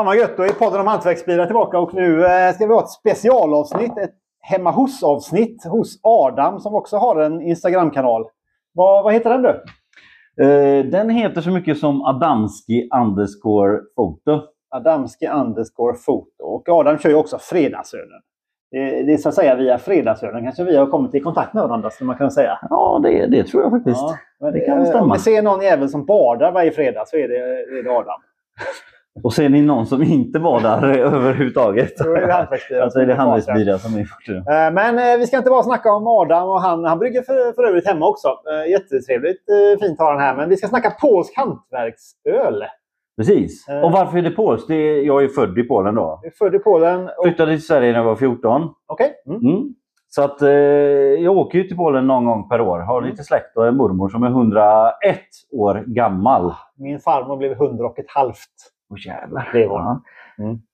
Fan vad gött, då är podden om hantverksbilar tillbaka och nu eh, ska vi ha ett specialavsnitt. Ett hemma hos-avsnitt hos Adam som också har en Instagramkanal. Vad, vad heter den du? Eh, den heter så mycket som Adamski underscore foto. Adamski underscore foto. Och Adam kör ju också Fredagsölen. Det, det är så att säga via Fredagsölen kanske vi har kommit i kontakt med varandra, skulle man kunna säga. Ja, det, det tror jag faktiskt. Ja, men det kan stämma. Om vi ser någon jävel som badar varje fredag så är det, är det Adam. Och ser ni någon som inte var där överhuvudtaget? Då är det hantverksbilar. Alltså som är borta. Eh, Men eh, vi ska inte bara snacka om Adam och han, han brygger för, för övrigt hemma också. Eh, Jättetrevligt fint har han här. Men vi ska snacka polsk hantverksöl. Precis. Och varför är det polskt? Det är, jag är född i Polen då. Född i Polen. och- Flyttade till Sverige när jag var 14. Okej. Mm. Mm. Så att eh, jag åker ju till Polen någon gång per år. Har Mm. lite släkt och en mormor som är 101 år gammal. Min farmor blev 100 och ett halvt. Åh jävlar. Det var ja.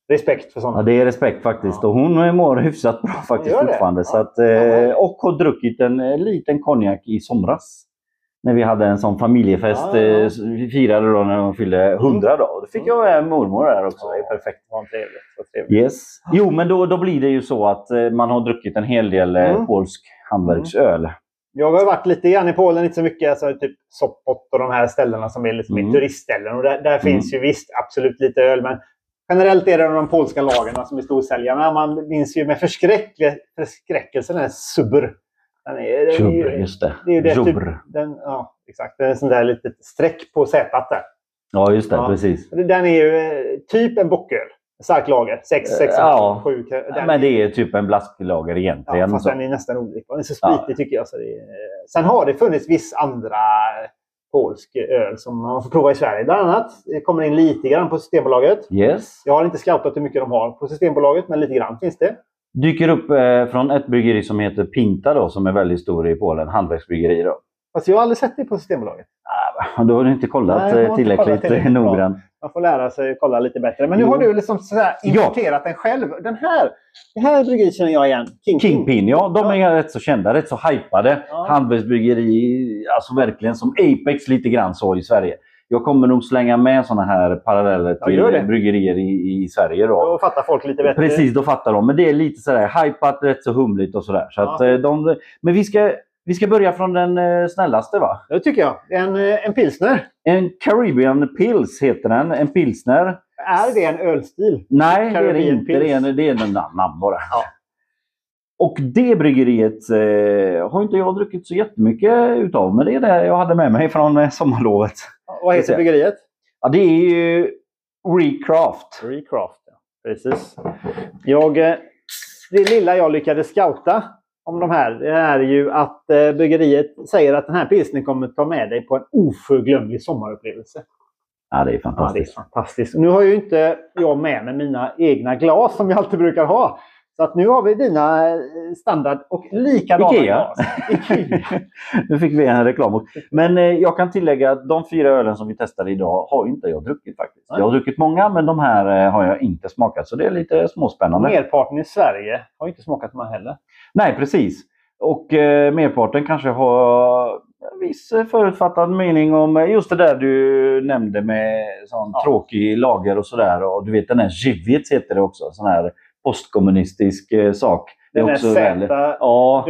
Respekt för sådana. ja, det är respekt faktiskt. Ja. Och hon mår hyfsat bra faktiskt fortfarande. Ja. Så att, eh, och har druckit en eh, liten konjak i somras. När vi hade en sån familjefest. Eh, Vi firade då när hon fyllde 100 då. Då fick jag med mormor där också. Det är perfekt. Vad trevligt. Vad trevligt. Yes. Jo, men då, då blir det ju så att eh, man har druckit en hel del eh, Mm. polsk handverksöl. Jag har varit lite grann i Polen, inte så mycket. Alltså, typ Sopot och de här ställena som är lite mer Mm. turistställen. Och där, där Mm. finns ju visst absolut lite öl. Men generellt är det de polska lagen som är storsäljarna. Man minns ju med förskräckle, förskräckelse den här Subr. Den är, Jubr, just det. Det är det typ, den, ja, exakt. Det är en sån där litet streck på Z där. Ja, just det. Ja. Precis. Den är ju eh, typ en bocköl. Stark lager. 6, 6, Ja. 7. Ja, men det är typ en blasklager Ja, egentligen. fast så. den är nästan odrickbar. Den är så Ja. spritig tycker jag. Så det är... Sen har det funnits viss andra polsk öl som man får prova i Sverige. Bland annat. Det kommer in lite grann på Systembolaget. Yes. Jag har inte scoutat hur mycket de har på Systembolaget, men lite grann finns det. Dyker upp eh, från ett bryggeri som heter Pinta då, som är väldigt stor i Polen. Hantverksbryggeri då. Fast jag har aldrig sett det på Systembolaget. Då har du inte kollat Nej, eh, inte tillräckligt, kollat tillräckligt bra. noggrant. Man får lära sig kolla lite bättre. Men nu Jo. har du liksom sådär Ja. importerat den själv. Den här, det här bryggeriet känner jag igen. Kingpin. Kingpin, ja. De är rätt så kända, rätt så hypade. Ja. Hantverksbryggeri, alltså verkligen som Apex lite grann så i Sverige. Jag kommer nog slänga med såna här paralleller Ja, till det. bryggerier i, i Sverige. Då. Då fattar folk lite bättre. Precis, då fattar de. Men det är lite sådär hypat, rätt så humligt och sådär. Så Ja. att, eh, de, men vi ska, vi ska börja från den eh, snällaste va? Det tycker jag. En, eh, en pilsner. En Caribbean Pils heter den. En pilsner. Är det en ölstil? Nej, det är det Caribbean inte. Det är, en, det är en namn, bara. Ja. Och det bryggeriet eh, har inte jag druckit så jättemycket utav. Men det är det jag hade med mig från eh, sommarlovet. Vad heter bryggeriet? Ja, det är ju Recraft. Recraft. Ja. Precis. Jag, det lilla jag lyckades scouta om de här är ju att eh, bryggeriet säger att den här pilsnern kommer ta med dig på en oförglömlig sommarupplevelse. Ja, det är Ja, det är fantastiskt. fantastiskt. Nu har ju inte jag med mig mina egna glas som jag alltid brukar ha. Så att nu har vi dina eh, standard och likadana Ikea. glas. Ikea. nu fick vi en reklam. Men eh, jag kan tillägga att de fyra ölen som vi testade idag har inte jag druckit faktiskt. Nej. Jag har druckit många men de här eh, har jag inte smakat. Så det är lite småspännande. Merparten i Sverige har inte smakat de här heller. Nej, precis. Och eh, merparten kanske har en viss förutfattad mening om just det där du nämnde med sån Ja. tråkig lager och sådär. Och du vet den här Živjet heter det också. Sån här postkommunistisk eh, sak. Den är också väl- Z, Ja,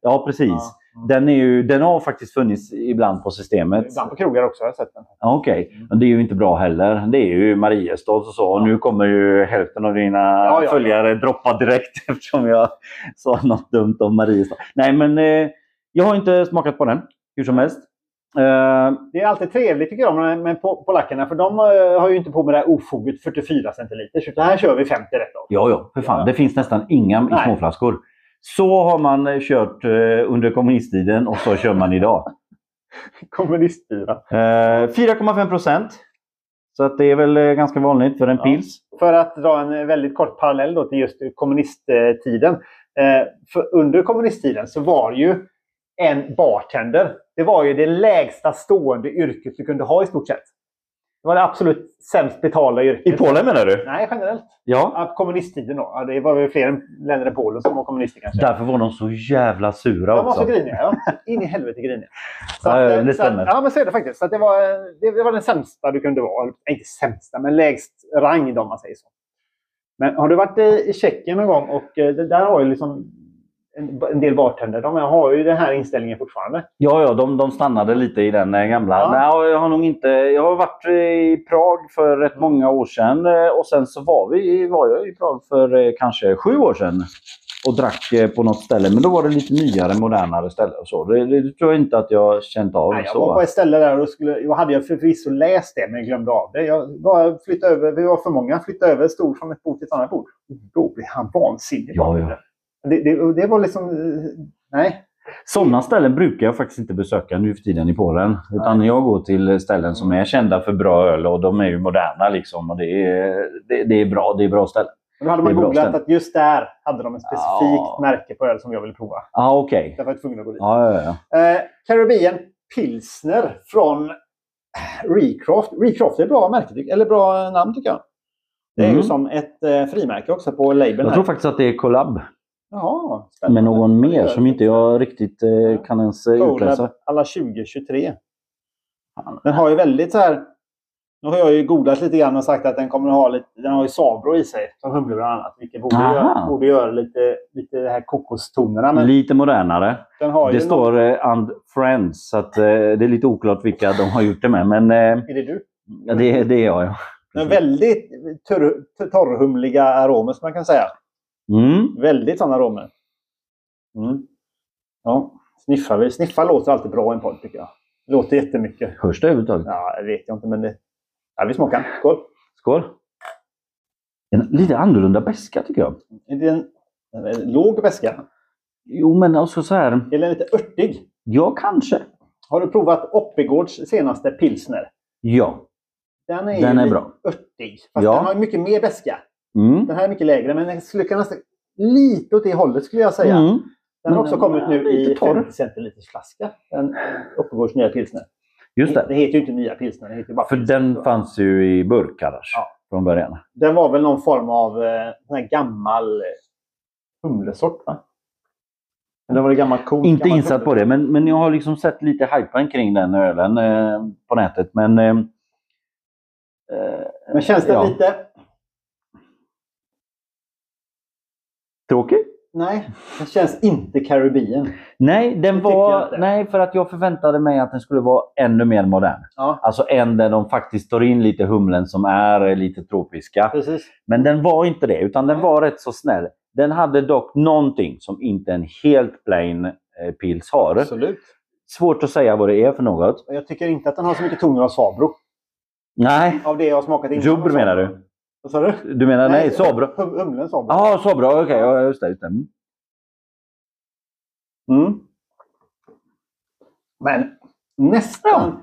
ja, precis. Ja. Mm. Den, är ju, den har faktiskt funnits ibland på systemet. Ibland på krogar också har jag sett den. Okej, Mm. men det är ju inte bra heller. Det är ju Mariestads och så. Och Ja. nu kommer ju hälften av dina ja, följare droppa direkt eftersom jag sa något dumt om Mariestad. Nej, men eh, jag har inte smakat på den hur som helst. Eh, Det är alltid trevligt tycker jag med, med po- polackerna för de eh, har ju inte på med det här ofoget 44 centiliter. Utan här kör vi 50 rätt av. ja, ja, för fan. Ja. Det finns nästan inga i Nej. småflaskor. Så har man eh, kört under kommunisttiden och så kör man idag. Kommunistbira. Eh, 4,5 procent. Så att det är väl ganska vanligt för en Ja. pils. För att dra en väldigt kort parallell då till just kommunisttiden. För under kommunisttiden så var ju en bartender, det var ju det lägsta stående yrket du kunde ha i stort sett. Det var det absolut sämst betalda yrket. I Polen menar du? Nej, generellt. Ja. Ja, kommunisttiden då. Ja, det var väl fler länder än Polen som var kommunister kanske. Därför var de så jävla sura De var också. så griniga. Ja. In i helvete griniga. Så att, ja, det så att, stämmer. ja, men så är det faktiskt. Så det, var, det, var den sämsta du kunde vara. Inte sämsta, men lägst rang om man säger så. Men har du varit i, i Tjeckien någon gång? Och eh, det där har ju liksom en, del bartender. De har ju den här inställningen fortfarande. Ja, ja, de, de stannade lite i den eh, gamla. Ja. Nej, jag har nog inte... Jag har varit i Prag för rätt många år sedan eh, och sen så var, vi, var jag i Prag för eh, kanske sju år sedan och drack på något ställe. Men då var det lite nyare, modernare ställe och så. Det, det tror jag inte att jag känt av. Nej, jag så. var på ett ställe där och skulle, jag hade jag förvisso läst det, men jag glömde av det. Jag bara flyttade över, vi var för många, flyttade över stol från ett bord till ett annat bord. Då blev han vansinnig. Ja, ja. Det, det, det var liksom... Nej. Sådana ställen brukar jag faktiskt inte besöka nu för tiden i Polen. Utan jag går till ställen som är kända för bra öl och de är ju moderna liksom. Och det, är, det, det är bra. Det är bra ställen. Då hade man googlat att just där hade de ett specifikt Ja. märke på öl som jag ville prova. Ja, ah, okej. Därför var jag tvungen att gå dit. Ja, ja, ja. Eh, Caribbean Pilsner från Recraft. Recraft är ett bra märke, eller bra namn tycker jag. Det är Mm. ju som ett eh, frimärke också på labeln. Jag här. tror faktiskt att det är collab Jaha, med någon mer som inte jag riktigt eh, kan ens eh, utläsa. Alla 2023. Den har ju väldigt så här... Nu har jag ju googlat lite grann och sagt att den kommer att ha lite... Den har ju Sabro i sig, som humle bland annat. Vilket borde, Aha. göra, borde göra lite, lite det här kokostonerna. Men Lite modernare. den Det står eh, and friends, så att, eh, det är lite oklart vilka de har gjort det med. Men eh, Är det du? ja, det, det är jag. Ja. Men väldigt torr, torrhumliga aromer, som man kan säga. Mm. Väldigt sådana aromer. Mm. Ja, sniffar vi. Sniffa låter alltid bra i en podd, tycker jag. Det låter jättemycket. Hörs det överhuvudtaget? Ja, det vet jag inte, men det... Ja, vi smakar. Skål! Skål! En lite annorlunda beska tycker jag. Är det en, en låg väska? Jo, men alltså så här. Är den lite örtig? Ja, kanske. Har du provat Oppigårds senaste pilsner? Ja. Den är, Den är bra. örtig. Fast Ja. den har mycket mer beska. Mm. Den här är mycket lägre, men den skulle kunna nästan lite åt det hållet skulle jag säga. Mm. Den har också den kommit nu i torr. 50 centiliters flaska. Den Oppigårds nya pilsner. Just Det det. heter ju inte nya pilsner, det heter bara För pilsner. den fanns ju i burk annars. Ja. Från början. Den var väl någon form av eh, gammal eh, humlesort, va? Eller var det gammal ko? Inte gammal insatt på humle? det, men, men jag har liksom sett lite hypen kring den ölen eh, på nätet. Men... Eh, eh, Men känns den ja. lite... Tråkig? Nej, den känns inte Caribbean. Nej, den var... Nej, för att jag förväntade mig att den skulle vara ännu mer modern. Ja, Alltså en där de faktiskt tar in lite humlen som är eh, lite tropiska. precis. Men den var inte det, utan den var rätt så snäll. Den hade dock någonting som inte en helt plain eh, pils har. Absolut. Svårt att säga vad det är för något. Jag tycker inte att den har så mycket toner av Sabro. Nej, Av det jag har smakat innan. Rubb menar du? Vad sa du? Du menar nej, Sabro? hum- Humlen Sabro. Ja, ah, Sabro. Okej, ja, just det. Just det. Mm. Mm. Men nästan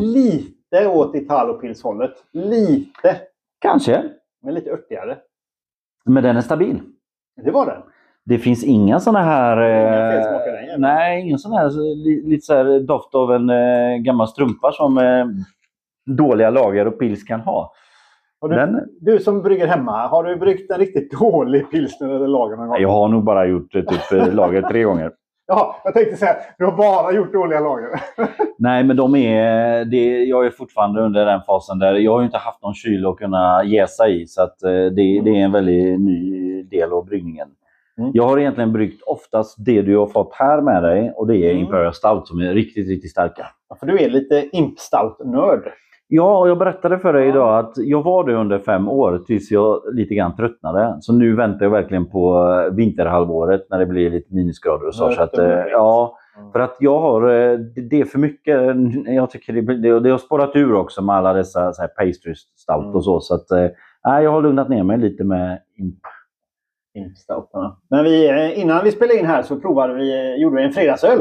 lite åt Italopils-hållet. Lite. Kanske. Men lite örtigare. Men den är stabil. Det var den. Det finns inga såna här... Inga Eh, nej, ingen sån här li, lite så här doft av en eh, gammal strumpa som eh, dåliga lager och pils kan ha. Du, Den, du som brygger hemma, har du bryggt en riktigt dålig pilsner eller lager någon gång? jag har nog bara gjort eh, typ eh, lager tre gånger. Jaha, jag tänkte säga, du har bara gjort dåliga lager. Nej, men de är, det, jag är fortfarande under den fasen där jag har inte haft någon kyl att kunna jäsa i. Så att, eh, det, det är en väldigt ny del av bryggningen. Mm. Jag har egentligen bryggt oftast det du har fått här med dig och det är Mm. Imperial Stout som är riktigt, riktigt starka. Ja, För du är lite imp stout-nörd. Ja, och jag berättade för dig idag att jag var det under fem år tills jag lite grann tröttnade. Så nu väntar jag verkligen på eh, vinterhalvåret när det blir lite minusgrader och så. Så att, eh, ja, för att jag har, eh, det är för mycket. Jag tycker det, det, det har spårat ur också med alla dessa så här pastry stout Mm. och så. Så att, nej, jag har lugnat ner mig lite med imp. Men vi, innan vi spelade in här så provade vi, gjorde vi en fredagsöl.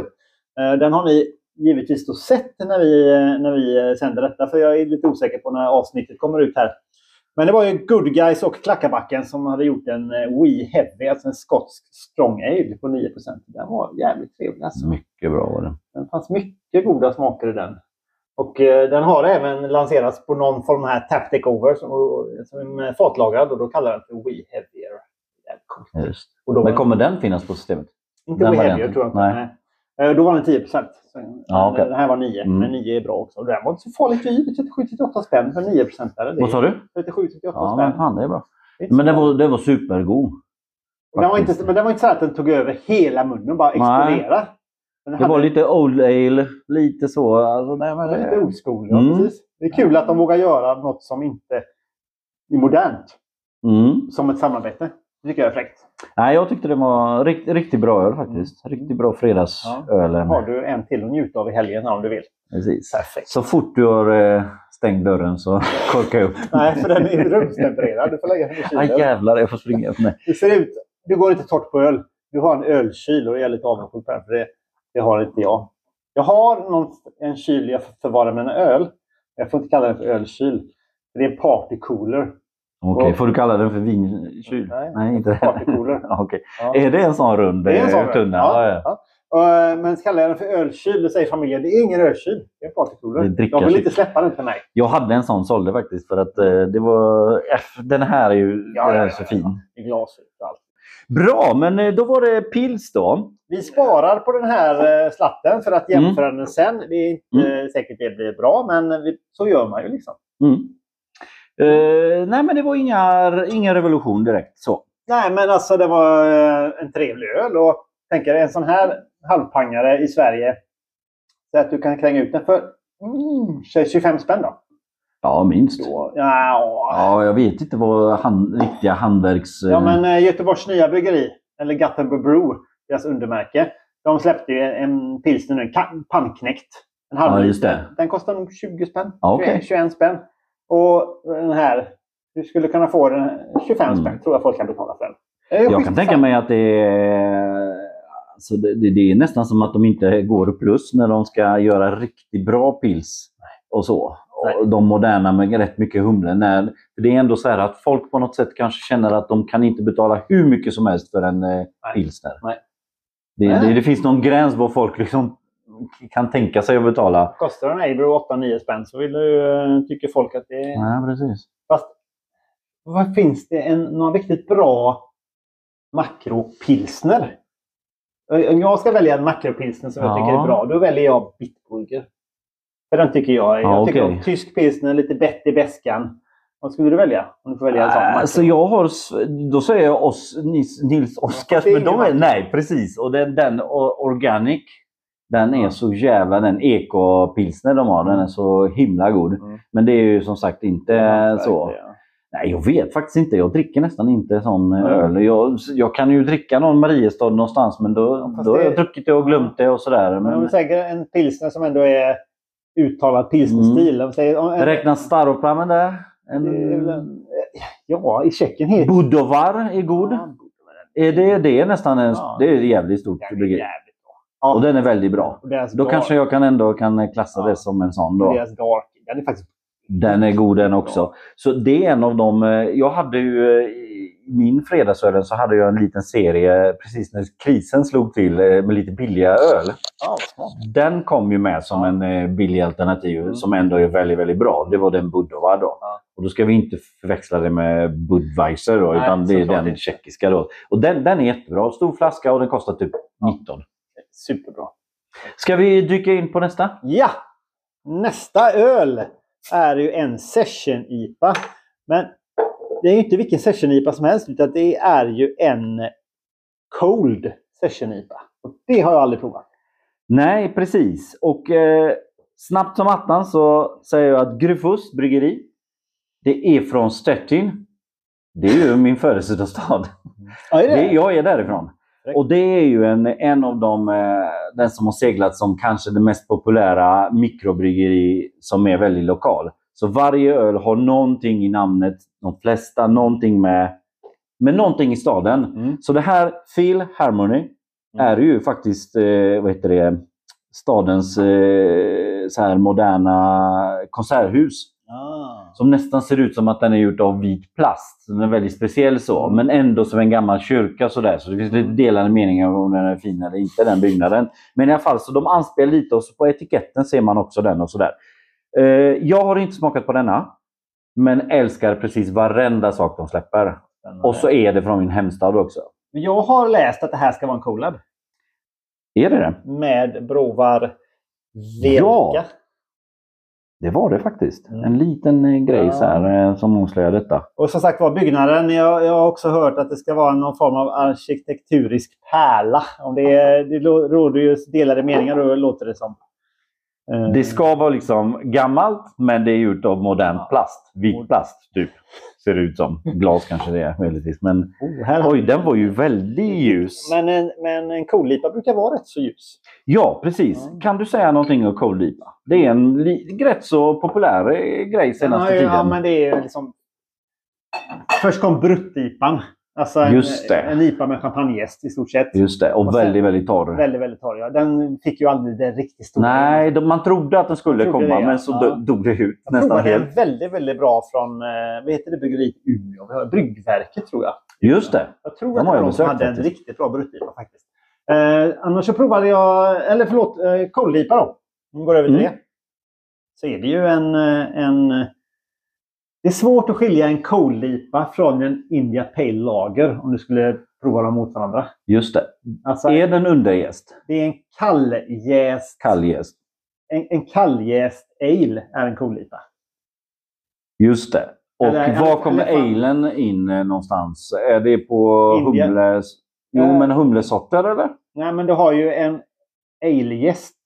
Den har ni givetvis då sett när vi, eh, när vi eh, sänder detta. För jag är lite osäker på när avsnittet kommer ut här. Men det var ju Good Guys och Klackarbacken som hade gjort en eh, We Heavy, alltså en skotsk strong ale på 9% Den var jävligt trevlig. Alltså. Mycket bra var det. Det fanns mycket goda smaker i den. Och eh, den har även lanserats på någon form av här tap takeover som, som är fatlagrad och då kallar den för We Heavier. Just. Och då Men kommer den finnas på systemet? Inte den We Heavier tror jag inte. Nej. Eh, Då var den 10 Ja, okej. Den här var 9, Mm. men 9 är bra också. Den var inte så farligt dyr. 37-38 spänn för 9 där. Vad sa du? 37-38 Ja, men spänn. fan det är bra. Det är Men den var, den var supergod. den var inte, men den var inte så att den tog över hela munnen och bara exploderade. Det var hade- lite old ale, lite så. Alltså, nej, men det var lite det... old school. Ja, Mm. precis. Det är kul att de vågar göra något som inte är modernt. mm. Som ett samarbete. Det tycker jag är fräckt. Nej, jag tyckte det var rikt, riktigt bra öl faktiskt. Riktigt bra fredagsöl. Då har du en till att njuta av i helgen om du vill. Precis. Perfekt. Så fort du har eh, stängt dörren så korkar jag upp. Nej, för den är rumstempererad. Du får lägga den i kylen. jävlar, jag får springa upp. Nej. Det ser ut... Du går inte torrt på öl. Du har en ölkyl och jag är lite avundsjuk på för det, det har inte jag. Jag har någon, en kyl jag förvarar mina öl. Jag får inte kalla den för ölkyl. Det är en partycooler. Okej, Och- får du kalla den för vinkyl? Nej, Nej inte det. Partycooler. Ja. Är det en sån rund Det är en sån eh, tunna? Ja, Ja, eh, Men kallar jag den för ölkyl, då säger familjen det är ingen ölkyl. Det är en partycooler. Det är De vill inte släppa den till mig. Jag hade en sån sålde faktiskt för att eh, det var... Den här är ju Ja, är så fin. I och allt. Bra, men då var det pils då. Vi sparar på den här slatten för att Mm. jämföra den sen. Det är inte säkert det blir bra, men så gör man ju liksom. Mm. Eh, nej, men det var inga, ingen revolution direkt. så. Nej, men alltså det var eh, en trevlig öl och tänker en sån här halvpangare i Sverige. Så att du kan kränga ut den för mm, säg 25 spänn då. Ja, minst. då ja, Ja, jag vet inte vad han, riktiga handverks... eh, ja, men eh, Göteborgs nya bryggeri, eller Gothenburg Brew, deras undermärke. De släppte ju en pilsner nu, en pannknäckt. En halv Ja, just det. Den kostar nog 20 spänn. Ja. 21, 21 spänn. Och den här, du skulle kunna få den 25 Mm. spänn tror jag folk kan betala för den. Jag kan tänka mig att det är... Alltså det, det, det är nästan som att de inte går plus när de ska göra riktigt bra pils. Och så. Och de moderna med rätt mycket humle. När, för det är ändå så här att folk på något sätt kanske känner att de kan inte betala hur mycket som helst för en eh, pilsner. Nej. Det, det, det finns någon gräns vad folk liksom kan tänka sig att betala. Kostar en Abro 8-9 spänn så vill du, eh, tycker folk att det är... Ja, precis. Fast vad finns det en, någon riktigt bra makropilsner? Om jag ska välja en makropilsner som jag Ja. tycker är bra, då väljer jag Bitburger. För den tycker jag är... Ja, jag tycker om tysk pilsner, lite bett i väskan. Vad skulle du välja? Om du får välja en sån. Alltså jag har, då säger jag oss, Nils, Nils Oskars, är men de är, nej precis. Och den, den Organic, den är så jävla, den ekopilsner de har, den är så himla god. Mm. Men det är ju som sagt inte Ja, så. ja. Nej, jag vet faktiskt inte. Jag dricker nästan inte sån Mm. öl. Jag, jag kan ju dricka någon Mariestad någonstans, men då, fast då har jag druckit det och glömt det och sådär. Men Men säger en pilsner som ändå är uttalad pilsnerstil. Om en, räknas Staropramen där? En, en- Ja, i Tjeckien heter Budovar är god. Ja, Är det, det är nästan en, Ja. det är ett jävligt stort den Ja. Och den är väldigt bra. Då dark- kanske jag kan ändå kan klassa Ja. det som en sån då. Deras dark. Den är faktiskt... Den är god den också. Så det är en av de... eh, Jag hade ju eh, i min fredagsöl så hade jag en liten serie precis när krisen slog till eh, med lite billiga öl. Den kom ju med som en eh, billig alternativ Mm. som ändå är väldigt, väldigt bra. Det var den Budova då. Ja. Och då ska vi inte förväxla det med Budweiser då, Nej, utan det är den inte. tjeckiska då. Och den, den är jättebra. Stor flaska och den kostar typ Ja. 19. Superbra. Ska vi dyka in på nästa? Ja! Nästa öl är ju en session-IPA. Men det är ju inte vilken session-IPA som helst, utan det är ju en cold session-IPA. Och det har jag aldrig provat. Nej, precis. Och eh, snabbt som attan så säger jag att Gryfos bryggeri, det är från Stettin. Det är ju min födelsedagsstad. Ja, är det? Det, jag är därifrån. Och det är ju en, en av de, eh, den som har seglat som kanske det mest populära mikrobryggeri som är väldigt lokal. Så varje öl har någonting i namnet, de flesta någonting med, med någonting i staden. Mm. Så det här, Feel Harmony, är ju faktiskt eh, vad heter det, stadens eh, så här moderna konserthus. Ah. Som nästan ser ut som att den är gjord av vit plast. Den är väldigt speciell så, Mm. men ändå som en gammal kyrka. Så, där. så det finns lite delade meningar om den är fin eller inte, den byggnaden. Men i alla fall, så de anspelar lite och så på etiketten ser man också den och sådär. Eh, jag har inte smakat på denna. Men älskar precis varenda sak de släpper. Och så är det från min hemstad också. Men Jag har läst att det här ska vara en collab. Är det det? Med Brovar Velka. Ja. Det var det faktiskt. Mm. En liten eh, grej Ja. så här, eh, som avslöjar detta. Och som sagt var byggnaden, jag, jag har också hört att det ska vara någon form av arkitekturisk pärla. Om det, är- det råder ju delade meningar då låter det som. Eh, Det ska vara liksom gammalt, men det är gjort av modern Ja. plast. Vit plast, typ. Ser det ut som. Glas kanske det är möjligtvis. Men oh, här oj, den var ju väldigt ljus. Men en, men en kolipa brukar vara rätt så ljus. Ja, precis. Ja. Kan du säga någonting om Cold Lipa? Det är en rätt så populär eh, grej senaste ju- tiden. Ja, men det är liksom... Först kom bruttipan. Alltså en, Just det. en IPA med champagnejäst i stort sett. Just det, och, Och sen- väldigt, väldigt torr. Väldigt, väldigt torr. Ja. Den fick ju aldrig det riktigt stora. Nej, de, man trodde att den skulle komma, det, ja. men så Ja. dog det ut Jag nästan helt. väldigt, väldigt bra från, eh, vad heter det bryggeriet Umeå? Vi har Bryggverket tror jag. Just det. Jag tror De att det var de som hade en riktigt bra bruttipa faktiskt. Eh, annars så provade jag, eller förlåt, eh, kollipa då. Om vi går över till Mm. det. Så är det ju en, eh, en... Det är svårt att skilja en kollipa från en India Pale Lager om du skulle prova dem mot varandra. Just det. Alltså, Är den underjäst? det är en kalljäst... Kalljäst? En, en kalljäst ale är en kollipa. Just det. Och Eller- var eller- kommer alen in eh, någonstans? Är det på Indien. Jo, Eh. men humlesorter eller? Nej, men du har ju en ale-jäst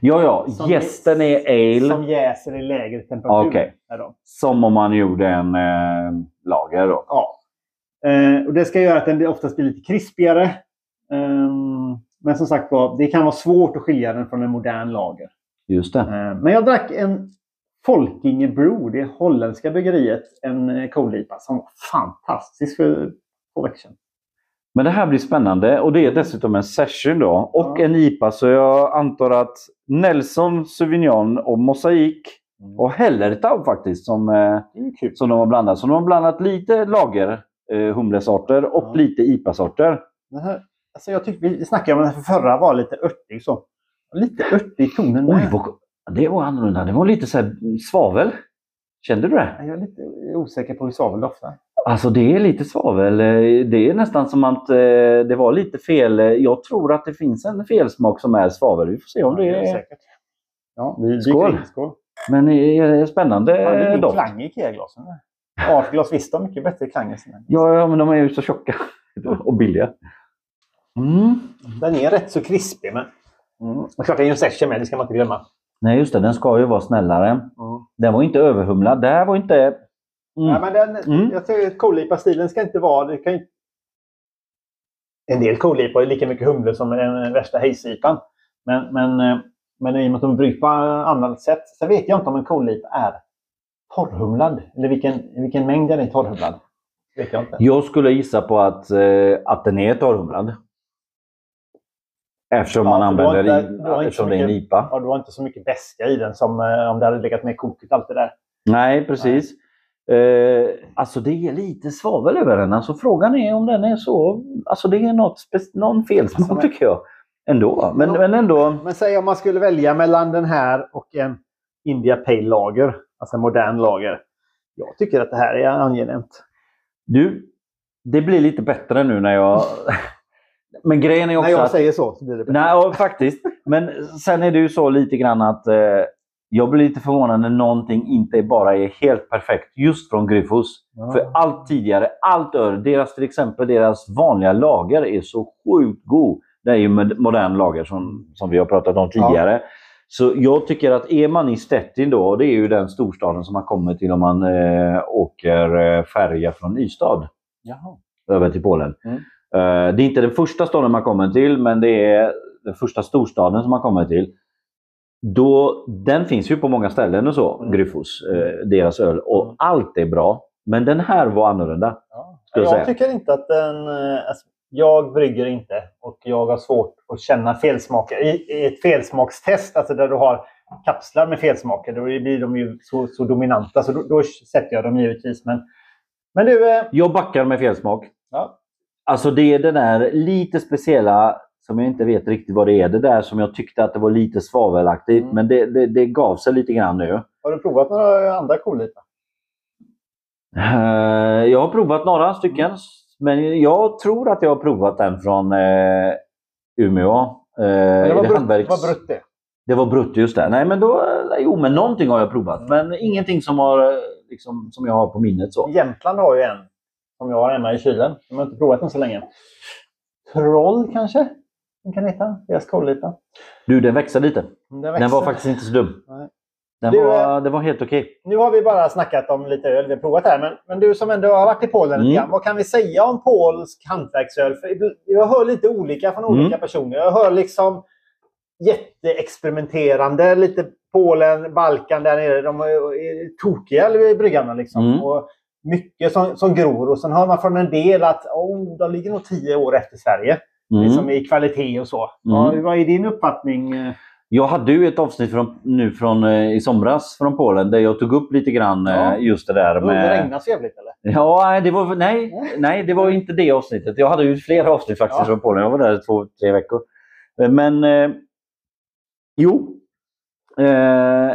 Ja, ja. Gästen är ale. som jäser i lägre temperatur. Okej. De. Som om man gjorde en eh, lager då. Ja. Eh, och det ska göra att den oftast blir lite krispigare. Ehm, men som sagt det kan vara svårt att skilja den från en modern lager. Just det. Eh, men jag drack en Folkinge Brew, det holländska bryggeriet, en eh, kollipa som var fantastisk för två sedan. Men det här blir spännande och det är dessutom en session då. Och Ja. en IPA så jag antar att Nelson, Sauvignon och Mosaik och Hellertau faktiskt som, eh, som de har blandat. Så de har blandat lite lager eh, humlesorter och Ja. lite IPA-sorter. Här, alltså jag tycker, vi snackade om den förra var lite örtig. Så. Lite örtig i tonen med. Oj, vad, det var annorlunda. Det var lite så här svavel. Kände du det? Jag är lite osäker på hur svavel doftar. Alltså det är lite svavel. Eh, Det är nästan som att eh, det var lite fel. Eh, Jag tror att det finns en felsmak som är svavel. Vi får se om det är... säkert. Ja, vi Skål. Skål. Men det är spännande Fan, det är doft. klang i IKEA-glasen. Artglas visst har mycket bättre klang än sina. Ja, ja, men de är ju så tjocka och billiga. Mm. Den är rätt så krispig, men... Mm. Och klart, det är ju en session med, det ska man inte glömma. Nej, just det. Den ska ju vara snällare. Den var inte överhumlad. Det här var inte... Mm. Ja, men den, Mm. Jag säger att kollipa-stilen ska inte vara... Det kan ju... En del kollipa är lika mycket humle som den värsta hejsipan. Men, men, eh, men i och med att de bryggs på annat sätt. Sen vet jag inte om en kollipa är torrhumlad. Eller vilken, vilken mängd den är torrhumlad. vet jag inte. Jag skulle gissa på att, eh, att den är torrhumlad. Eftersom Ja, man använder inte- i, eftersom så det är en IPA. Ja, du har inte så mycket beska i den som eh, om det hade legat med koket allt det där. Nej, precis. Eh, alltså det är lite svavel över den. Alltså frågan är om den är så... Alltså det är något någon felsmak Alltså, tycker jag. Ändå. Men, Men- men ändå. Men säg om man skulle välja mellan den här och en India Pale Lager. Alltså en modern lager. Jag tycker att det här är angenämt. Du, det blir lite bättre nu när jag... Men grejen är också När jag att... säger så, så blir det bättre. Nej, ja, faktiskt. Men sen är det ju så lite grann att eh, jag blir lite förvånad när någonting inte bara är helt perfekt just från Gryfos. Ja. För allt tidigare, allt öre, deras till exempel deras vanliga lager är så sjukt god. Det är ju modern lager som, som vi har pratat om tidigare. Så jag tycker att är man i Stettin då, och det är ju den storstaden som man kommer till om man eh, åker eh, färja från Ystad Jaha. över till Polen. Mm. Eh, det är inte den första staden man kommer till, men det är den första storstaden som man kommer till. Då, den finns ju på många ställen och så, Mm. Gryfos, eh, deras öl. Och Mm. allt är bra. Men den här var annorlunda. Ja. Jag Jag tycker inte att den... eh, Alltså, jag brygger inte och jag har svårt att känna felsmaker. I, I ett felsmakstest, alltså där du har kapslar med felsmaker, då blir de ju så, så dominanta. Så då, då sätter jag dem givetvis. Men, men du... eh, Jag backar med felsmak. Ja. Alltså det är den där lite speciella, som jag inte vet riktigt vad det är. Det där som jag tyckte att det var lite svavelaktigt. Mm. Men det, det, det gav sig lite grann nu. Har du provat några andra kolita? Eh, jag har provat några stycken. Men jag tror att jag har provat den från eh, Umeå. Eh, Det var, det brutt, handverks- var brutt det. Det var brutto just det. Nej, men då, jo, men någonting har jag provat. Men ingenting som, har, eh, liksom, som jag har på minnet. så. Jämtland har ju en som jag har hemma i kylen. Jag har inte provat den så länge. Troll kanske? Den kan heta. Deras kollita. Du, den växte lite. Den, Den växer. var faktiskt inte så dum. Nej. Den Du, var, det var helt okej. Nu har vi bara snackat om lite öl vi har provat här. Men, men du som ändå har varit i Polen lite Mm. grann. Vad kan vi säga om polsk hantverksöl? För jag hör lite olika från olika Mm. personer. Jag hör liksom jätteexperimenterande. Lite Polen, Balkan där nere. De är, tokiga i bryggarna. Liksom. Mm. Och mycket som, som gror. Och sen hör man från en del att oh, de ligger nog tio år efter Sverige. Mm. Liksom i kvalitet och så. Vad, vad är din uppfattning? Jag hade ju ett avsnitt från, nu från, eh, i somras från Polen där jag tog upp lite grann eh, Ja. just det där Det med... regnar så jävligt eller? Ja, det var, nej, nej, det var inte det avsnittet. Jag hade ju flera avsnitt faktiskt Ja. från Polen. Jag var där två, tre veckor. Eh, Men eh, jo. Eh,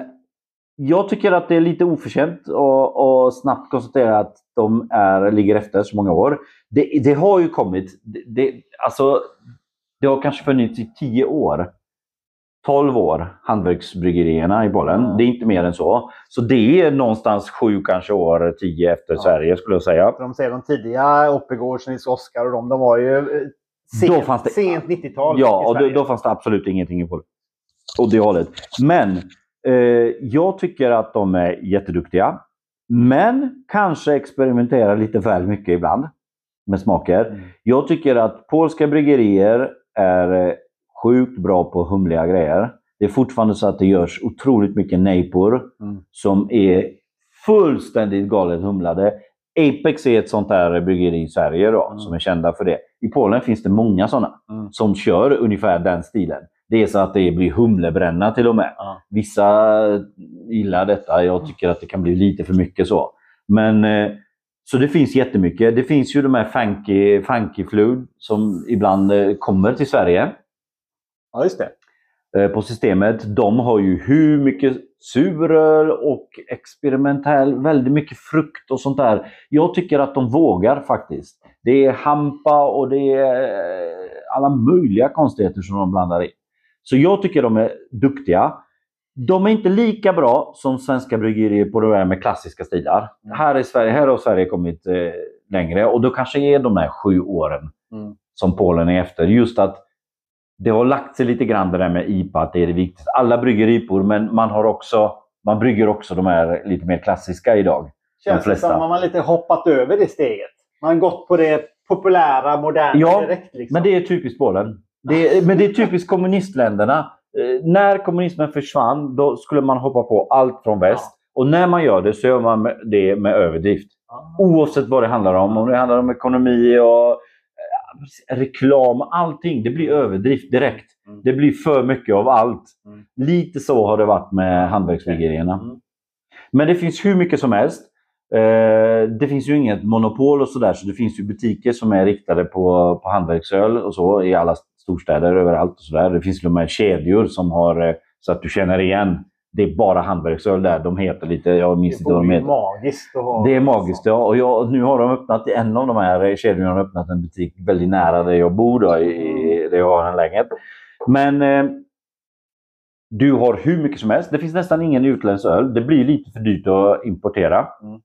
jag tycker att det är lite oförtjänt att att snabbt konstatera att de är, ligger efter så många år. Det, det har ju kommit. Det, det, alltså, det har kanske funnits i tio år. 12 år, hantverksbryggerierna i Polen. Ja. Det är inte mer än så. Så det är någonstans sju kanske år, tio efter Ja. Sverige skulle jag säga. För de säger de tidiga Oppegårds, Nils Oskar och de, de var ju eh, sent, det- sent 90-tal Ja, och då, då fanns det absolut ingenting i Polen. Åt det hållet. Men eh, jag tycker att de är jätteduktiga. Men kanske experimenterar lite väl mycket ibland med smaker. Mm. Jag tycker att polska bryggerier är eh, sjukt bra på humliga grejer. Det är fortfarande så att det görs otroligt mycket nejpor Mm. som är fullständigt galet humlade. Apex är ett sånt där bryggeri i Sverige då, Mm. som är kända för det. I Polen finns det många sådana Mm. som kör ungefär den stilen. Det är så att det blir humlebränna till och med. Ja. Vissa gillar detta. Jag tycker att det kan bli lite för mycket så. Men eh, så det finns jättemycket. Det finns ju de här funky, funky flud som ibland eh, kommer till Sverige ja, just det. eh, på systemet. De har ju hur mycket suröl och experimentell, väldigt mycket frukt och sånt där. Jag tycker att de vågar faktiskt. Det är hampa och det är eh, alla möjliga konstigheter som de blandar i. Så jag tycker de är duktiga. De är inte lika bra som svenska bryggerier på det här med klassiska stilar. Mm. Här, i Sverige, här har Sverige kommit eh, längre och då kanske är de här sju åren Mm. som Polen är efter. Just att det har lagt sig lite grann det där med IPA, att det är det viktigaste. Alla brygger IPor, men man, har också, man brygger också de här lite mer klassiska idag. Känns det som att man lite hoppat över det steget? Man har gått på det populära, moderna Ja, direkt. Liksom. Men det är typiskt Polen. Det men det är typiskt kommunistländerna. Eh, när kommunismen försvann, då skulle man hoppa på allt från väst. Och när man gör det så gör man det med överdrift. Ja. Oavsett vad det handlar om. Om det handlar om ekonomi och reklam, allting. Det blir överdrift direkt. Mm. Det blir för mycket av allt. Mm. Lite så har det varit med hantverksbryggerierna. Mm. Men det finns hur mycket som helst. Eh, det finns ju inget monopol och sådär, så det finns ju butiker som är riktade på, på hantverksöl och så i alla storstäder överallt. och så där. Det finns till och med kedjor som har eh, så att du känner igen. Det är bara hantverksöl där. De heter lite, jag minns Det inte vad de heter. magiskt att ha. Det är magiskt, ja. Och jag, nu har de öppnat, en av de här kedjorna har öppnat en butik väldigt nära där jag bor, då, i, där jag har en lägenhet. Men eh, du har hur mycket som helst. Det finns nästan ingen utländsk öl. Det blir lite för dyrt att importera Mm.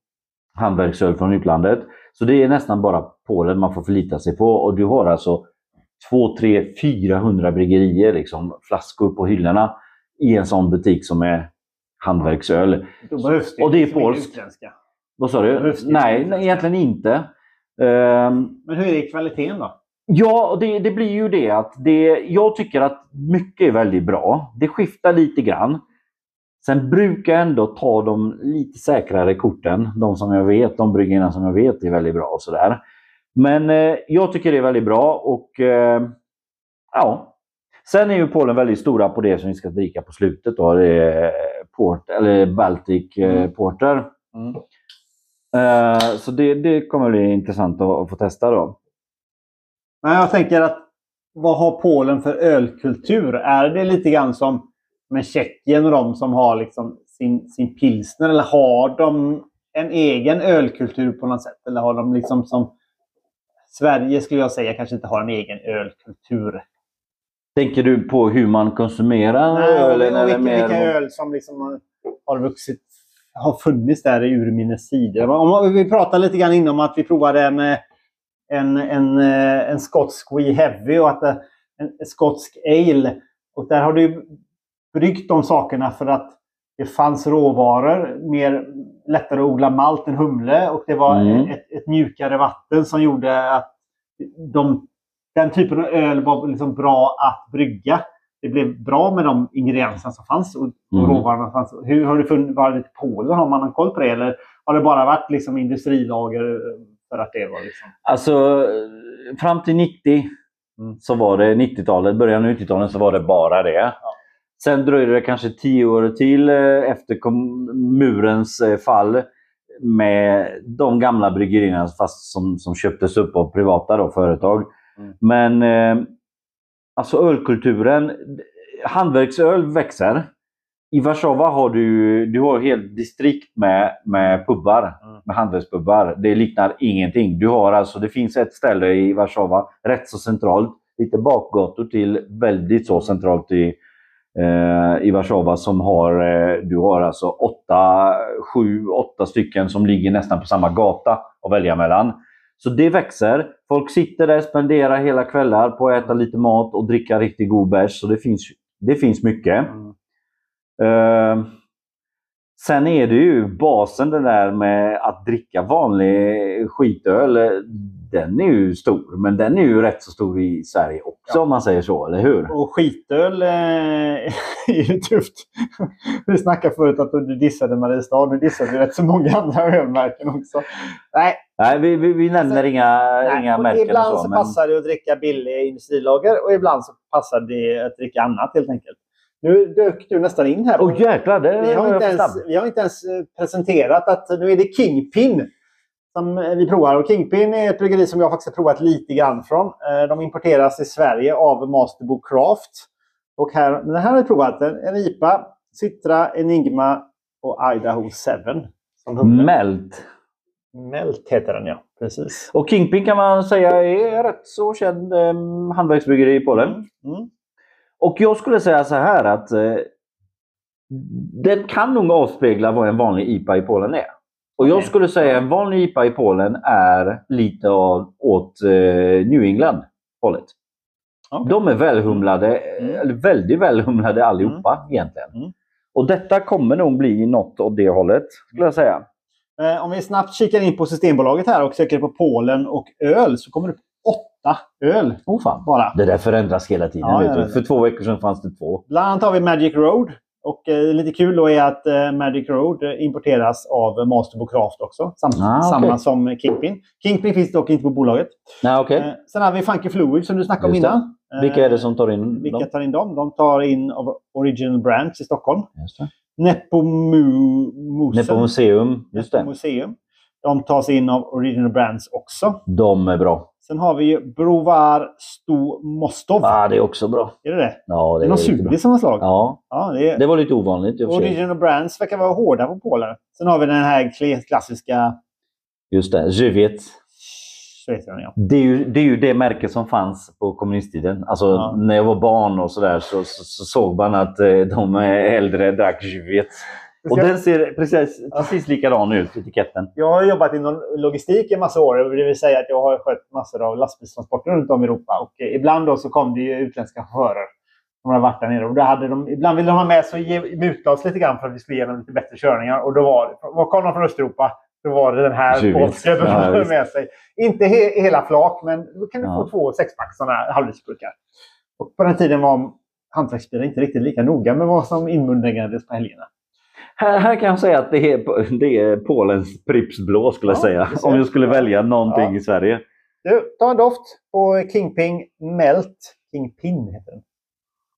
hantverksöl från utlandet. Så det är nästan bara Polen man får förlita sig på. Och du har alltså 2, 3, 400 bryggerier, liksom, flaskor på hyllorna i en sån butik som är hantverksöl. Då behövs det Och det är liksom polskt. Vad sa du? Nej, nej, egentligen inte. Ehm, Men hur är kvaliteten då? ja, det, det blir ju det att det, jag tycker att mycket är väldigt bra. Det skiftar lite grann. Sen brukar jag ändå ta de lite säkrare korten. De som jag vet, de bryggerierna som jag vet är väldigt bra och sådär. Men eh, jag tycker det är väldigt bra och eh, ja. Sen är ju Polen väldigt stora på det som vi ska dricka på slutet. Då. Det är port, eller Baltic eh, Mm. Porter. Mm. Eh, så det, det kommer bli intressant att, att få testa då. Men jag tänker att vad har Polen för ölkultur? Är det lite grann som med Tjeckien och de som har liksom sin, sin pilsner? Eller har de en egen ölkultur på något sätt? Eller har de liksom som Sverige skulle jag säga kanske inte har en egen ölkultur. Tänker du på hur man konsumerar Nej, och eller vilka, mer- vilka öl som liksom har- vuxit, har funnits där i urminnes tider. Om vi pratade lite grann innan om att vi provade en, en, en, eh, en skotsk Wee Heavy och att eh, en, en skotsk ale. Och där har du bryggt de sakerna för att det fanns råvaror, mer lättare att odla malt än humle och det var Mm. ett, ett mjukare vatten som gjorde att de, den typen av öl var liksom bra att brygga. Det blev bra med de ingredienserna som fanns och, Mm. råvarorna som fanns. Hur har det funnits? Var det Polen? Har man någon koll på det? Eller har det bara varit liksom industrilager eh, för att det var liksom... Alltså, fram till 90 Mm. så var det 90-talet, början av 90-talet så var det bara det. Sen dröjde det kanske 10 år till eh, efter murens eh, fall med de gamla bryggerierna fast som, som köptes upp av privata då, företag. Mm. Men eh, alltså ölkulturen, hantverksöl växer. I Warszawa har du, du har helt distrikt med, med pubbar, Mm. med hantverkspubbar. Det liknar ingenting. Du har alltså, det finns ett ställe i Warszawa, rätt så centralt, lite bakgator till väldigt så centralt i, eh, i Warszawa som har, eh, du har alltså åtta, sju, åtta stycken som ligger nästan på samma gata att välja mellan. Så det växer. Folk sitter där, spenderar hela kvällar på att äta lite mat och dricka riktigt god bärs. Så det finns, det finns mycket. Mm. Eh, sen är det ju basen det där med att dricka vanlig skitöl. Den är ju stor, men den är ju rätt så stor i Sverige också Ja. om man säger så, eller hur? Och skitöl eh, är ju tufft. Vi snackade förut att du dissade Mariestad. Nu dissar du rätt så många andra ölmärken också. Nej, Nej, vi, vi, vi nämner inga, nej. inga märken ibland och så, så. Men... passar det att dricka billig industrilager och ibland så passar det att dricka annat helt enkelt. Nu dök du nästan in här. Åh jäklar, det vi, har inte ens, vi har inte ens eh, presenterat att nu är det Kingpin som eh, vi provar. Och Kingpin är ett bryggeri som jag faktiskt har provat lite grann från. Eh, De importeras till Sverige av Masterbo Craft. Och här, den här har vi provat. En, IPA, Citra, Enigma och Idaho 7. Som humle. Mält. Mält heter den ja. Precis. Och Kingpin kan man säga är rätt så känd eh, hantverksbryggeri i Polen. Mm. Och jag skulle säga så här att eh, den kan nog avspegla vad en vanlig IPA i Polen är. Och jag skulle säga en vanlig IPA i Polen är lite av, åt eh, New England hållet. Okej. De är välhumlade, Mm. väldigt välhumlade allihopa egentligen. Mm. Och detta kommer nog bli något åt det hållet, skulle jag säga. Eh, Om vi snabbt kikar in på Systembolaget här och söker på Polen och öl så kommer det upp öl Oh, fan. bara. Det där förändras hela tiden. Ja, ja, ja. För två veckor sedan fanns det två. Bland annat har vi Magic Road. Och eh, lite kul då är att eh, Magic Road eh, importeras av Masterbo Craft också. Sam Ah, okej. Samma som Kingpin. Kingpin finns dock inte på bolaget. Nej, okej. Eh, sen har vi Funky Fluid som du snackade om innan. Eh, Vilka är det som tar in Vilka dem? tar in dem? De tar in av Original Brands i Stockholm. Nepomusen. Nere på museum. Just det. Museum. De tas in av Original Brands också. De är bra. Sen har vi ju Brovar Sto Mostov. Ah, det är också bra. Är det det? Ja, Det är någon riktigt bra. surdis som har slag. Ja, Ja, det är... det var lite ovanligt. Original Brands verkar vara hårda på Polen. Sen har vi den här kla- klassiska... Just det, Żywiec. Ja. Det är, ju, det är ju det märke som fanns på kommunisttiden. Alltså Ja. när jag var barn och sådär så, så, så såg man att eh, de äldre drack Żywiec. Och den ser precis, precis likadan ut, etiketten. Jag har jobbat inom logistik i massa år. Det vill säga att jag har skött massor av lastbilstransporter runt om i Europa. Och ibland då så kom det ju utländska chaufförer som har varit där nere. Och då hade de, ibland ville de ha med sig och ge, muta oss lite grann för att vi skulle ge dem lite bättre körningar. Och då var, var kom de från Östeuropa. Då var det den här polska de hade med sig. Inte he, hela flak, men då kan du Ja. få två sexpack sådana här halvlitersburkar. Och på den tiden var hantverksbilar inte riktigt lika noga med vad som inmundigades på helgerna. Här, här kan jag säga att det är, det är Polens Pripps Blå skulle jag Ja, säga. Om jag. skulle välja någonting i Sverige. Du, ta en doft på Kingping Melt. Kingpin heter den.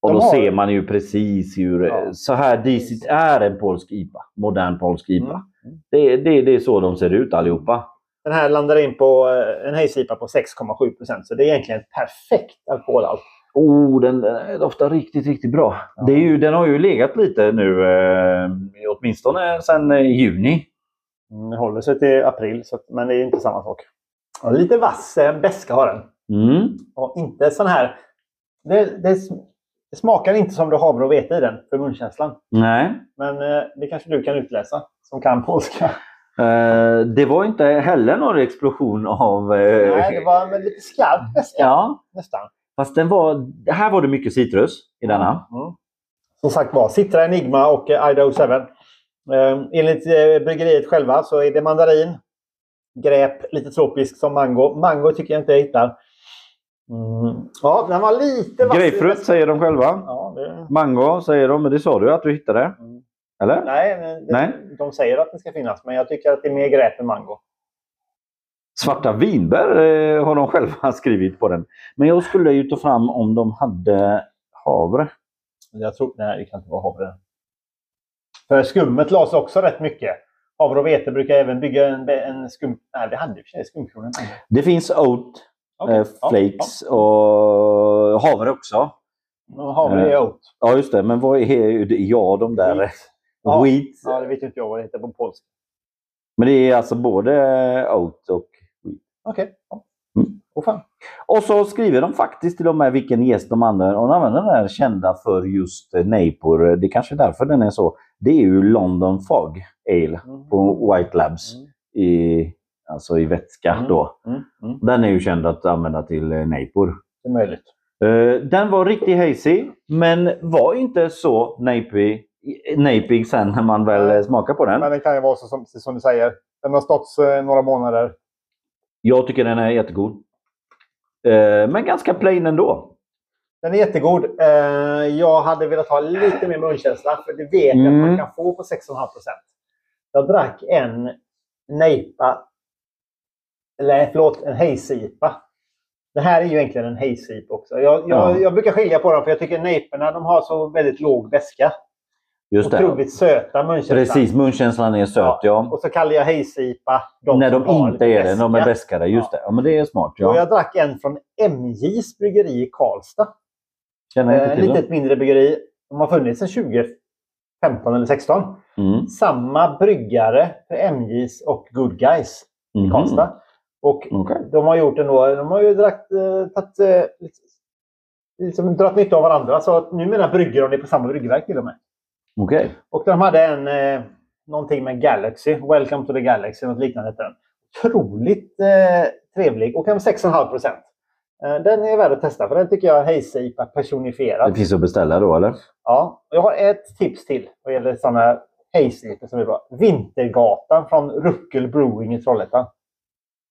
Och då har- ser man ju precis hur Ja. så här disigt är en polsk IPA. Modern polsk IPA. Mm. Det, det, det är så de ser ut allihopa. Den här landar in på eh, en Haze-IPA på 6,7 procent. Så det är egentligen perfekt alkoholhalt. Oh, den eh, doftar riktigt, riktigt bra. Ja. Det är ju, den har ju legat lite nu, eh, åtminstone sedan eh, juni. Mm, Det håller sig till april, så, men det är inte samma sak. Ja, lite vass eh, beska har den. Mm. Och inte sån här... Det, det, det smakar inte som du har havre och vete i den för munkänslan. Nej. Men eh, det kanske du kan utläsa som kan polska. Eh, det var inte heller någon explosion av... eh, Nej, det var lite skarp beska Ja, nästan. Fast den var... Här var det mycket citrus i denna. Mm. Som sagt var, Citra Enigma och eh, Idaho 7. Eh, enligt eh, bryggeriet själva så är det mandarin, gräp, lite tropisk som mango. Mango tycker jag inte jag hittar. Mm. Ja, den var lite vass. Grapefrukt säger de själva. Ja, det... Mango säger de, men det sa du att du hittade. Mm. Eller? Nej, det, Nej. de säger att det ska finnas, men jag tycker att det är mer gräp än mango. Svarta vinbär eh, har de själva skrivit på den. Men jag skulle ju ta fram om de hade havre. Jag tror, nej, det kan inte vara havre. För skummet lades också rätt mycket. Havre och vete brukar även bygga en, en skum... Nej, det hade sig skumkronan. Det finns oat, Okej, eh, ja, flakes och havre också. ja. Havre är oat. Ja, just det. Men vad är det? Ja, de där... Wheat. Ja. Wheat. Ja, det vet inte jag vad det heter på polska. Men det är alltså både oat och... Okej. Ja. Mm. Fan. Och så skriver de faktiskt till och med vilken gäst de använder. Och de använder den här kända för just eh, Napor. Det är kanske är därför den är så. Det är ju London Fog Ale Mm. på White Labs. Mm. I, alltså i vätska Mm. då. Mm. Mm. Den är ju känd att använda till eh, Napor. Det är möjligt. Eh, den var riktigt hazy, men var inte så napig, napig sen när man väl smakar på den. Men det kan ju vara så som, som du säger. Den har stått några månader. Jag tycker den är jättegod. Eh, men ganska plain ändå. Den är jättegod. Eh, jag hade velat ha lite mer munkänsla, för det vet jag att Mm. man kan få på 6,5% Jag drack en nejpa, eller förlåt, en hazy-IPA. Det här är ju egentligen en hazy också. Jag, jag, Ja. jag brukar skilja på dem, för jag tycker nejporna de har så väldigt låg väska. Just det. Otroligt söta munkänsla. Precis, munkänslan är söt ja. Och så kallar jag hazy-IPA de När de inte är det, de är väska. beskare. Just det. Ja, men det är smart. Och Ja. jag drack en från MJs bryggeri i Karlstad. Känner jag Eh, inte till litet mindre bryggeri. De har funnits sedan 2015 eller 16. dem. Mm. Samma bryggare för MJs och Good Guys i Mhm. Karlstad. Och Okej. de har gjort ändå, de har ju dragit, eh, tagit, eh, liksom, dragit nytta av varandra. Så att numera brygger de det på samma bryggverk till och med. Okej. Och de hade en, eh, någonting med Galaxy. Welcome to the Galaxy, något liknande. Otroligt eh, trevlig och en 6,5 procent. Eh, den är värd att testa för den tycker jag är hazy personifierad. Det finns att beställa då eller? Ja, jag har ett tips till vad gäller sådana hazy som är bra. Vintergatan från Ruckel Brewing i Trollhättan.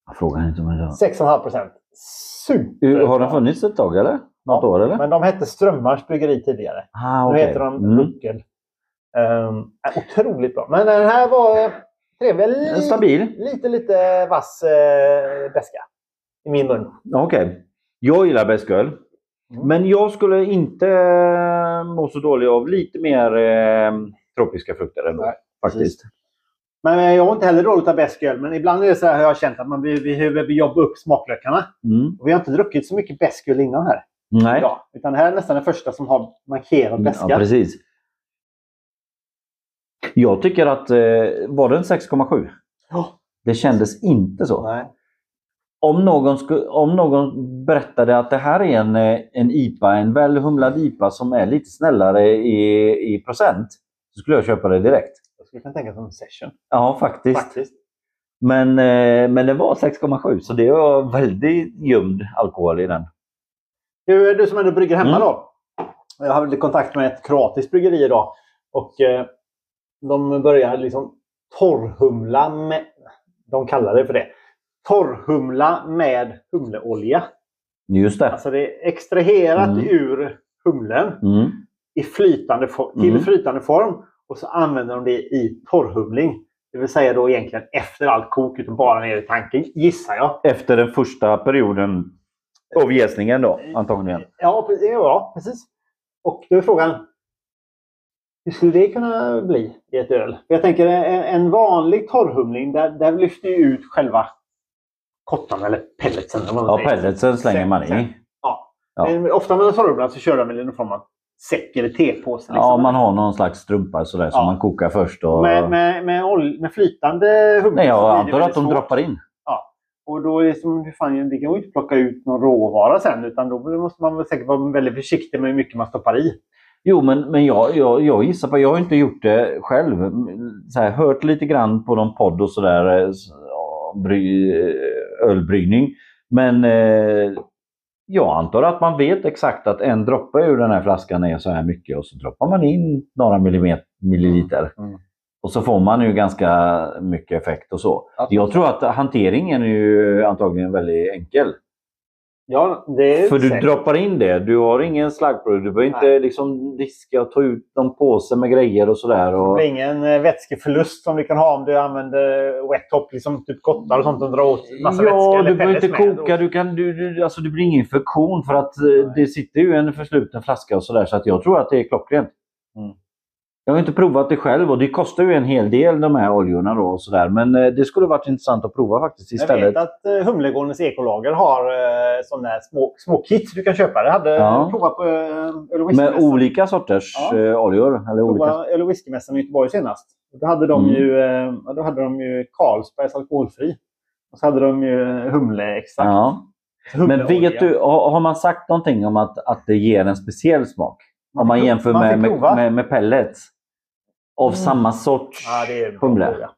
Jag frågar inte om det. 6,5 procent. Super! Har den funnits ett tag eller? Något år eller? Men de hette Strömmars bryggeri tidigare. Ah, Nu okej. heter de Mm. Um, otroligt bra. Men den här var trevlig. Li- Stabil. Lite, lite vass eh, beska i min mun. Okej. Jag gillar bäsköl. Mm. Men jag skulle inte eh, må så dålig av lite mer eh, tropiska frukter ändå. Nej, faktiskt. Men eh, jag har inte heller dåligt av besk öl. Men ibland är det så här har jag känt att man be- behöver jobba upp smaklökarna. Mm. Och vi har inte druckit så mycket besk öl innan här. Nej. Ja, utan det här är nästan den första som har markerat beska. Ja, precis. Jag tycker att, eh, var den 6,7? Ja. Det kändes inte så. Nej. Om någon, sku, om någon berättade att det här är en, eh, en IPA, en väl humlad IPA som är lite snällare i, i procent, så skulle jag köpa det direkt. Jag skulle kunna tänka mig en session. Ja, faktiskt. Faktiskt. Men, eh, men det var 6,7 så det var väldigt gömd alkohol i den. Du, du som ändå brygger hemma Mm. då. Jag hade kontakt med ett kroatiskt bryggeri idag. Och eh, de börjar liksom torrhumla med... De kallar det för det. Torrhumla med humleolja. Just det. Alltså det är extraherat Mm. ur humlen Mm. i flytande till Mm. flytande form. Och så använder de det i torrhumling. Det vill säga då egentligen efter allt kok, utan bara ner i tanken, gissar jag. Efter den första perioden av jäsningen då, antagligen. Ja. Ja, precis. Och då är frågan, hur skulle det kunna bli i ett öl? Jag tänker en, vanlig torrhumling, där, där lyfter ju ut själva kottan eller pelletsen. eller vad man Ja, pelletsen slänger man i. Ja. Ja. Ofta med sorgblad så kör de med någon form av säck eller tepåse. Liksom. Ja, man har någon slags strumpa sådär som Ja. man kokar först. Och... med, med, med, med flytande humle Nej, jag antar att de svårt. droppar in. Och då är det som, hur fan, det kan ju inte plocka ut någon råvara sen utan då måste man väl säkert vara väldigt försiktig med hur mycket man stoppar i. Jo, men, men jag, jag, jag gissar på, jag har inte gjort det själv. Så här, hört lite grann på någon podd och sådär, eh, ja, bry, eh, ölbryggning. Men eh, jag antar att man vet exakt att en droppe ur den här flaskan är så här mycket och så droppar man in några millimeter, milliliter. Mm. Och så får man ju ganska mycket effekt och så. Ja. Jag tror att hanteringen är ju antagligen väldigt enkel. Ja, det För du säkert. droppar in det. Du har ingen slaggprodukt. Du behöver inte Nej. liksom diska och ta ut någon påse med grejer och sådär. Det Och... blir ingen eh, vätskeförlust som du kan ha om du använder wet top, liksom typ kottar och sånt och drar åt massa vätska. Ja, du behöver inte koka. Du kan, du, du, alltså det blir ingen infektion för att eh, det sitter ju en försluten flaska och sådär. Så att jag tror att det är klockrent. Mm. Jag har inte provat det själv och det kostar ju en hel del de här oljorna då och sådär. Men eh, det skulle varit intressant att prova faktiskt Jag istället. vet att uh, Humlegårdens ekolager har uh, sådana här små, små kit du kan köpa. Det hade Ja. jag provat på öl Med olika sorters Ja. eh, oljor. Eller olika... Öl och whiskymässan i Göteborg senast. Då hade de Mm. ju, eh, då hade de ju Carlsbergs alkoholfri. Och så hade de ju humleextrakt. Ja. Men vet du, har man sagt någonting om att, att det ger en speciell smak? Om man jämför man med, med, med, med pellets? Av Mm. samma sorts Ja, humle?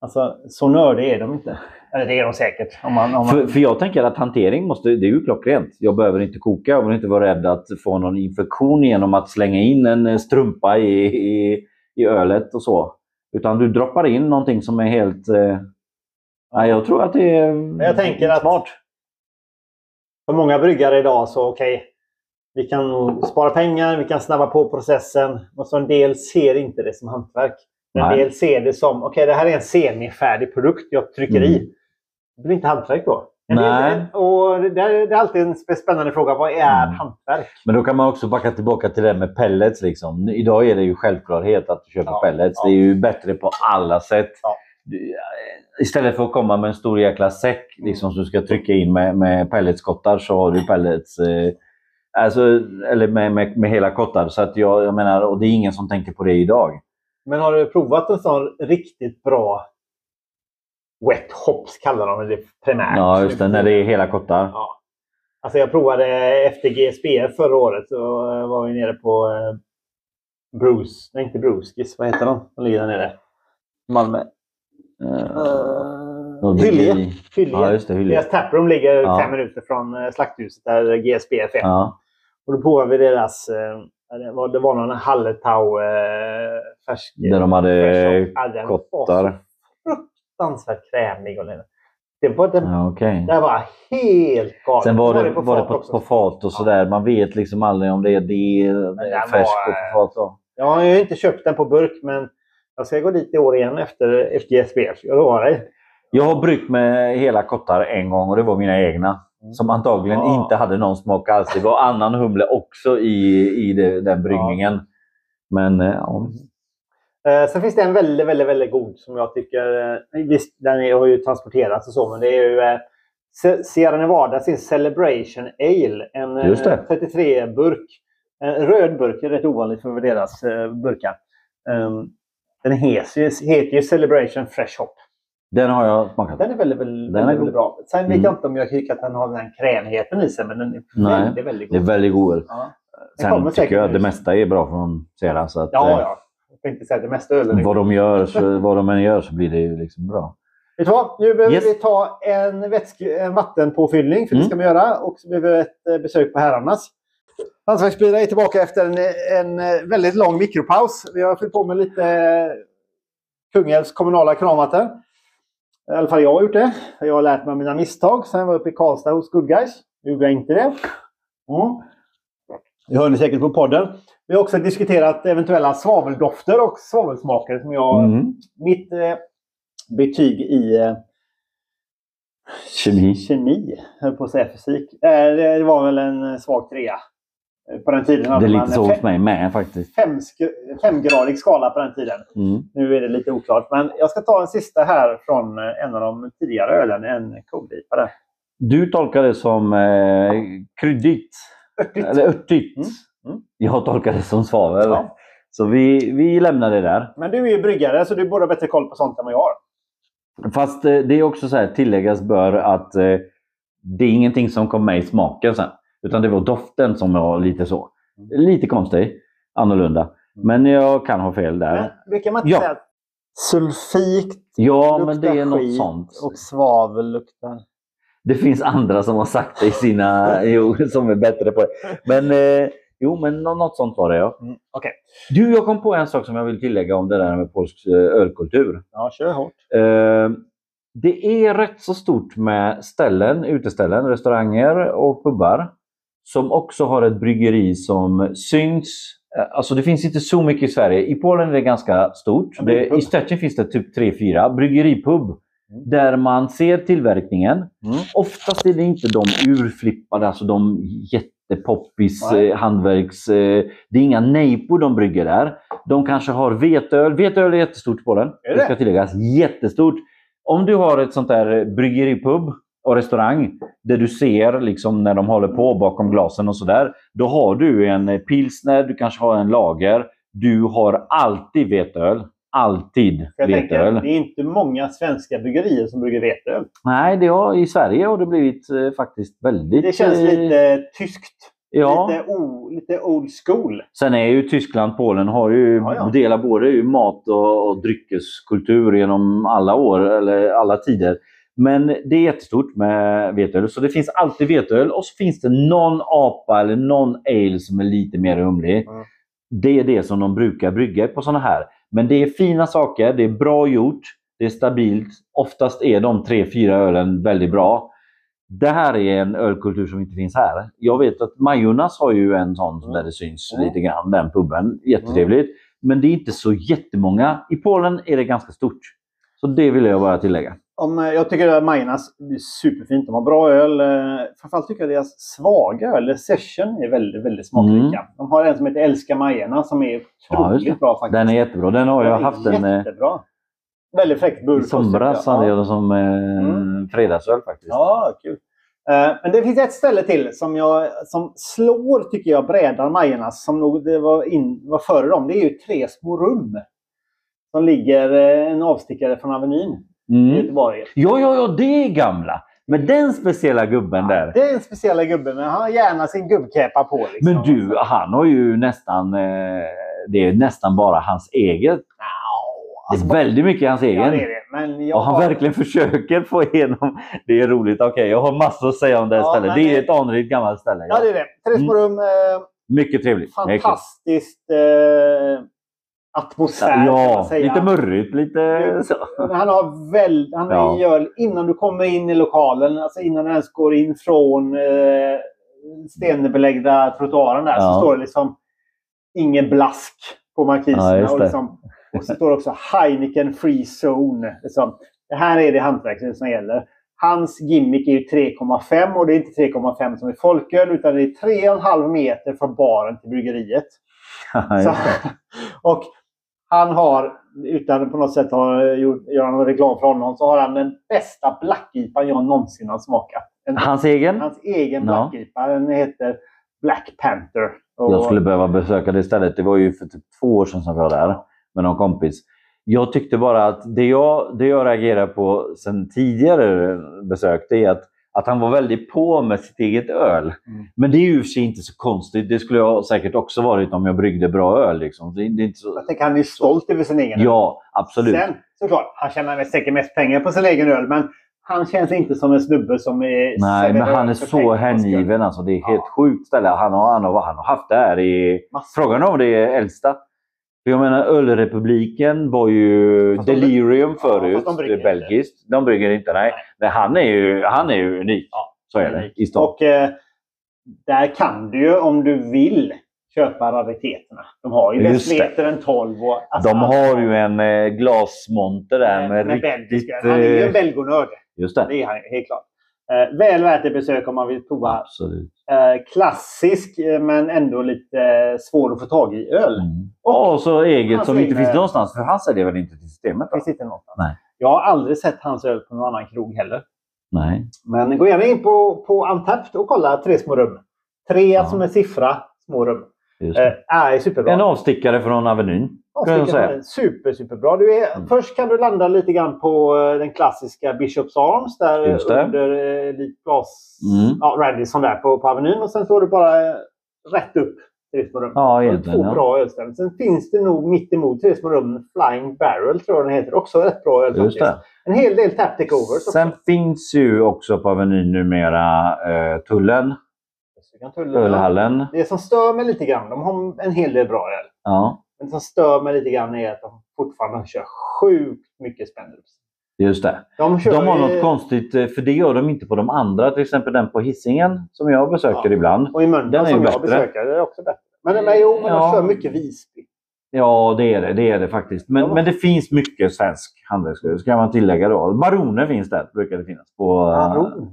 Alltså, så nördiga är de inte. Eller det är de säkert. Om man, om man... För, för jag tänker att hantering måste, det är ju klockrent. Jag behöver inte koka, jag behöver inte vara rädd att få någon infektion genom att slänga in en eh, strumpa i, i, i ölet och så. Utan du droppar in någonting som är helt... Eh... Nej, jag tror att det är jag tänker att- smart. För många bryggare idag så okej, vi kan spara pengar, vi kan snabba på processen. Och så en del ser inte det som hantverk. En Nej. del ser det som, okej det här är en semifärdig produkt jag trycker Mm. i. Det blir inte hantverk då. En del- Nej. och det, är, det är alltid en sp- spännande fråga. Vad är Mm. hantverk? Men då kan man också backa tillbaka till det med pellets. Liksom. Idag är det ju självklarhet att du köper Ja, pellets. ja. Det är ju bättre på alla sätt. Ja. Istället för att komma med en stor jäkla säck liksom, som du ska trycka in med, med pelletskottar så har du pellets. Eh, alltså, eller med, med, med hela kottar. Så att jag, jag menar, och det är ingen som tänker på det idag. Men har du provat en sån riktigt bra wet hops kallar de det primärt? Ja, just det. När det är hela kottar. Ja. Alltså jag provade efter GSBF förra året. Så var vi nere på eh, Bruce. Nej, inte Bruskis. Vad heter de? De ligger där nere. Malmö. Uh, Uh, Hyllie. Hyllie. Ja, just det. Hyllie. Deras taproom ligger Ja. fem minuter från eh, slakthuset där GSBF är. Ja. Och då provade vi deras... Eh, det, var, det var någon Halletau eh, färsk... Där de hade färsk- ja, var kottar. Fruktansvärt krämig. Och det, det var, det, Ja, okej. det var helt galet. Sen var det, på var det fat på, också. på fat och sådär. Man vet liksom aldrig om det är det, det färsk var, och på fat. Då. Ja, jag har inte köpt den på burk, men jag ska gå dit i år igen efter, efter. Jag lovar dig. Jag har bryggt med hela kottar en gång och det var mina egna. Som antagligen Ja. inte hade någon smak alls. Det var annan humle också i, i det, den bryggningen. Men eh, ja. Eh, sen finns det en väldigt, väldigt, väldigt god som jag tycker... Eh, visst, den är, har ju transporterats och så, men det är ju eh, Sierra Nevada sin Celebration Ale. En eh, Just det. 33-burk. En röd burk, är rätt ovanligt för deras burkar. Um, den heter ju, heter ju Celebration Fresh Hop. Den har jag smakat. Den är väldigt, väldigt, Den är väldigt, god. bra. Sen vet Mm. jag inte om jag tycker att den har den här krämigheten i sig, men den är Nej, väldigt, väldigt Det är god. väldigt god. Ja. Sen tycker jag att det mesta är bra från Sierra. Så att, Ja, eh, ja. Jag tänkte säga att det mesta ölen Vad de, gör, så, vad de än gör så blir det ju liksom bra. Vet du vad? Nu behöver Yes. vi ta en, vätske, en vattenpåfyllning, för det Mm. ska vi göra. Och så behöver vi ett eh, besök på herrarnas. Hantverksbilar är tillbaka efter en, en eh, väldigt lång mikropaus. Vi har fyllt på med lite Kungälvs kommunala kranvatten. I alla fall jag har gjort det. Jag har lärt mig av mina misstag. Sen var jag uppe i Karlstad hos Good Guys. Gjorde jag inte det. Mm. Det hör ni säkert på podden. Vi har också diskuterat eventuella svaveldofter och svavelsmaker som jag... Mm. Mitt eh, betyg i eh, Kemi. kemi, höll på att säga fysik. Eh, det var väl en svag trea. Eh, På den tiden Det hade är man lite så hos mig med faktiskt. fem, sk- femgradig skala på den tiden. Mm. Nu är det lite oklart. Men jag ska ta en sista här från eh, en av de tidigare ölen, en kodipare. Du tolkar det som eh, kryddigt. Örtigt. Eller örtigt. Mm. Mm. Jag tolkar det som svavel. Ja. Så vi, vi lämnar det där. Men du är ju bryggare så du borde ha bättre koll på sånt än vad jag har. Fast eh, det är också så här, tilläggas bör att eh, det är ingenting som kommer med i smaken sen. Utan det var doften som var lite så. Lite konstig. Annorlunda. Men jag kan ha fel där. Men brukar man inte Ja. säga att sulfik Ja, men det är något sånt. och svavel luktar... Det finns andra som har sagt det i sina... jo, som är bättre på det. Men eh, jo, men nå- något sånt var det ja. Mm. Okej, Du, jag kom på en sak som jag vill tillägga om det där med polsk eh, ölkultur. ja, kör hårt. Eh, det är rätt så stort med ställen, uteställen, restauranger och pubbar som också har ett bryggeri som syns. Eh, Alltså det finns inte så mycket i Sverige. I Polen är det ganska stort. Det. I Stettin finns det typ 3-4 bryggeripub Mm. där man ser tillverkningen. Mm. Oftast är det inte de urflippade, alltså de jättepoppis eh, hantverks... Eh, det är inga nejpor de brygger där. De kanske har veteöl. Veteöl är jättestort i Polen. Är det? Det ska tilläggas. Jättestort. Om du har ett sånt där bryggeripub och restaurang där du ser liksom när de håller på bakom glasen och sådär. Då har du en eh, pilsner, du kanske har en lager. Du har alltid veteöl. Alltid Jag veteöl. det är inte många svenska bryggerier som brygger veteöl. Nej, det har, i Sverige har det blivit eh, faktiskt väldigt... Det känns eh, lite tyskt. Ja. Lite, o, lite old school. Sen är ju Tyskland, Polen har ju Ja, ja. delar både mat och, och dryckeskultur genom alla år eller alla tider. Men det är jättestort med veteöl. Så det finns alltid veteöl och så finns det någon apa eller någon ale som är lite mer humlig. Mm. Det är det som de brukar brygga på sådana här. Men det är fina saker, det är bra gjort, det är stabilt. Oftast är de tre, fyra ölen väldigt bra. Det här är en ölkultur som inte finns här. Jag vet att Majornas har ju en sån Mm. där det syns Mm. lite grann, den puben. Jättetrevligt. Men det är inte så jättemånga. I Polen är det ganska stort. Så det vill jag bara tillägga. Om, eh, jag tycker att Majornas det är superfint. De har bra öl. eh, Framförallt tycker jag deras svaga öl, Session, är väldigt, väldigt smakrika. De har en som heter Älska Majerna som är Mm. Ja, otroligt bra faktiskt. Den är jättebra. Den har jag Den haft en eh, Jättebra. Väldigt fräckt burk. i somras. hade jag den som eh, Mm. fredagsöl faktiskt. Ja, kul. Eh, Men det finns ett ställe till som, jag, som slår, tycker jag, brädan Majernas, som nog det var, in, var före dem. Det är ju Tre små rum. Som ligger eh, en avstickare från Avenyn Mm. Göteborg. Ja, ja, ja, det är gamla. Men den speciella gubben där. Det är en speciell gubbe, men han har gärna sin gubbkäpa på. Liksom. Men du, han har ju nästan... Eh, det är nästan bara hans eget. Nja, Det alltså, är väldigt mycket hans egen. Ja, det är det. Men jag Och han har- verkligen försöker få igenom. Det är roligt. Okej, jag har massor att säga om det här Ja, stället. Det är ett anrikt gammalt ställe. Ja, det är det. Tre små rum. Eh, Mycket trevligt. Fantastiskt eh, atmosfär, Ja, lite murrigt. Lite så. Han har väl, han Ja. gör, innan du kommer in i lokalen, alltså innan du ens går in från eh, stenbeläggda trottoaren där, Ja. så står det liksom ingen blask på markiserna. Ja, och, liksom, och så står det också Heineken Free Zone. Liksom. Det här är det hantverket som gäller. Hans gimmick är ju 3,5 och det är inte 3,5 som i folköl utan det är 3,5 meter från baren till bryggeriet. Så, och han har, utan på något sätt gjort, göra någon reklam för honom, så har han den bästa Black-IPan jag någonsin har smakat. En, Hans egen? hans egen Ja. Black-IPA. Den heter Black Panther. Och, Jag skulle behöva besöka det stället. Det var ju för typ två år sedan som jag var där med någon kompis. Jag tyckte bara att det jag, det jag reagerar på sen tidigare besök, det är att, att han var väldigt på med sitt eget öl. Mm. Men det är ju i och för sig inte så konstigt. Det skulle jag säkert också varit om jag bryggde bra öl. Liksom. Det, det är inte så... Jag tänker han är stolt över sin egen öl. Ja, absolut. Sen, såklart, han tjänar säkert mest pengar på sin egen öl, men han känns inte som en snubbe som är... Nej, men han är så hängiven. Alltså. Det är helt Ja. sjukt ställe. Han har, han, har, han har haft det här i... Massor. Frågan är om det är äldsta. För jag menar, Ölrepubliken var ju de- Delirium Ja, förut. fast de inte. belgiskt. De brygger inte, nej. Men han är ju, han är ju unik. Ja, Så är det. I stan. Och eh, där kan du ju, om du vill, köpa rariteterna. De har ju decimetern 12. Och, alltså, De har ju en eh, glasmonter där med, med riktigt... belgiska. Han är ju en eh, belgonörd. Just det. Det är han helt klart. Eh, väl värt ett besök om man vill prova Absolut. eh, klassisk eh, men ändå lite eh, svår att få tag i öl. Mm. Och så eget som inte finns någonstans. För han säljer väl inte till systemet? Va? finns inte någonstans. Nej. Jag har aldrig sett hans öl på någon annan krog heller. Nej. Men gå gärna in på, på Antapt och kolla Tre små rum. Tre Ja. som är siffra, små rum. Eh, är superbra. En avstickare från Avenyn. Ja, säga. Super, superbra. Du är, Mm. Först kan du landa lite grann på eh, den klassiska Bishops Arms där det. under eh, lite glas... Mm. Ja, Radisson där på, på Avenyn. Och sen står du bara eh, rätt upp tre små rum. Ja, egentligen. Två Ja. bra ölställen. Sen finns det nog mitt emot tre små rum Flying Barrel tror jag den heter. Också rätt bra öl faktiskt. En hel del tap takeovers. Sen finns ju också på Avenyn numera eh, Tullen, ölhallen. Det som stör mig lite grann, de har en hel del bra öl. Ja, Men det som stör mig lite grann är att de fortfarande kör sjukt mycket Spendrups. just det. De, De har ju- något konstigt, eh, för det gör de inte på de andra. Till exempel den på Hisingen som jag besöker Ja. ibland. Och i Mölndal som jag bättre. besöker, är också bättre. Men, men jo, men Ja. de kör mycket Visby. Ja, det är det. Det är det faktiskt. Men, Ja. men det finns mycket svensk handelsöl, ska man tillägga då. Baroner finns där, brukar det finnas. På, eh, Baron.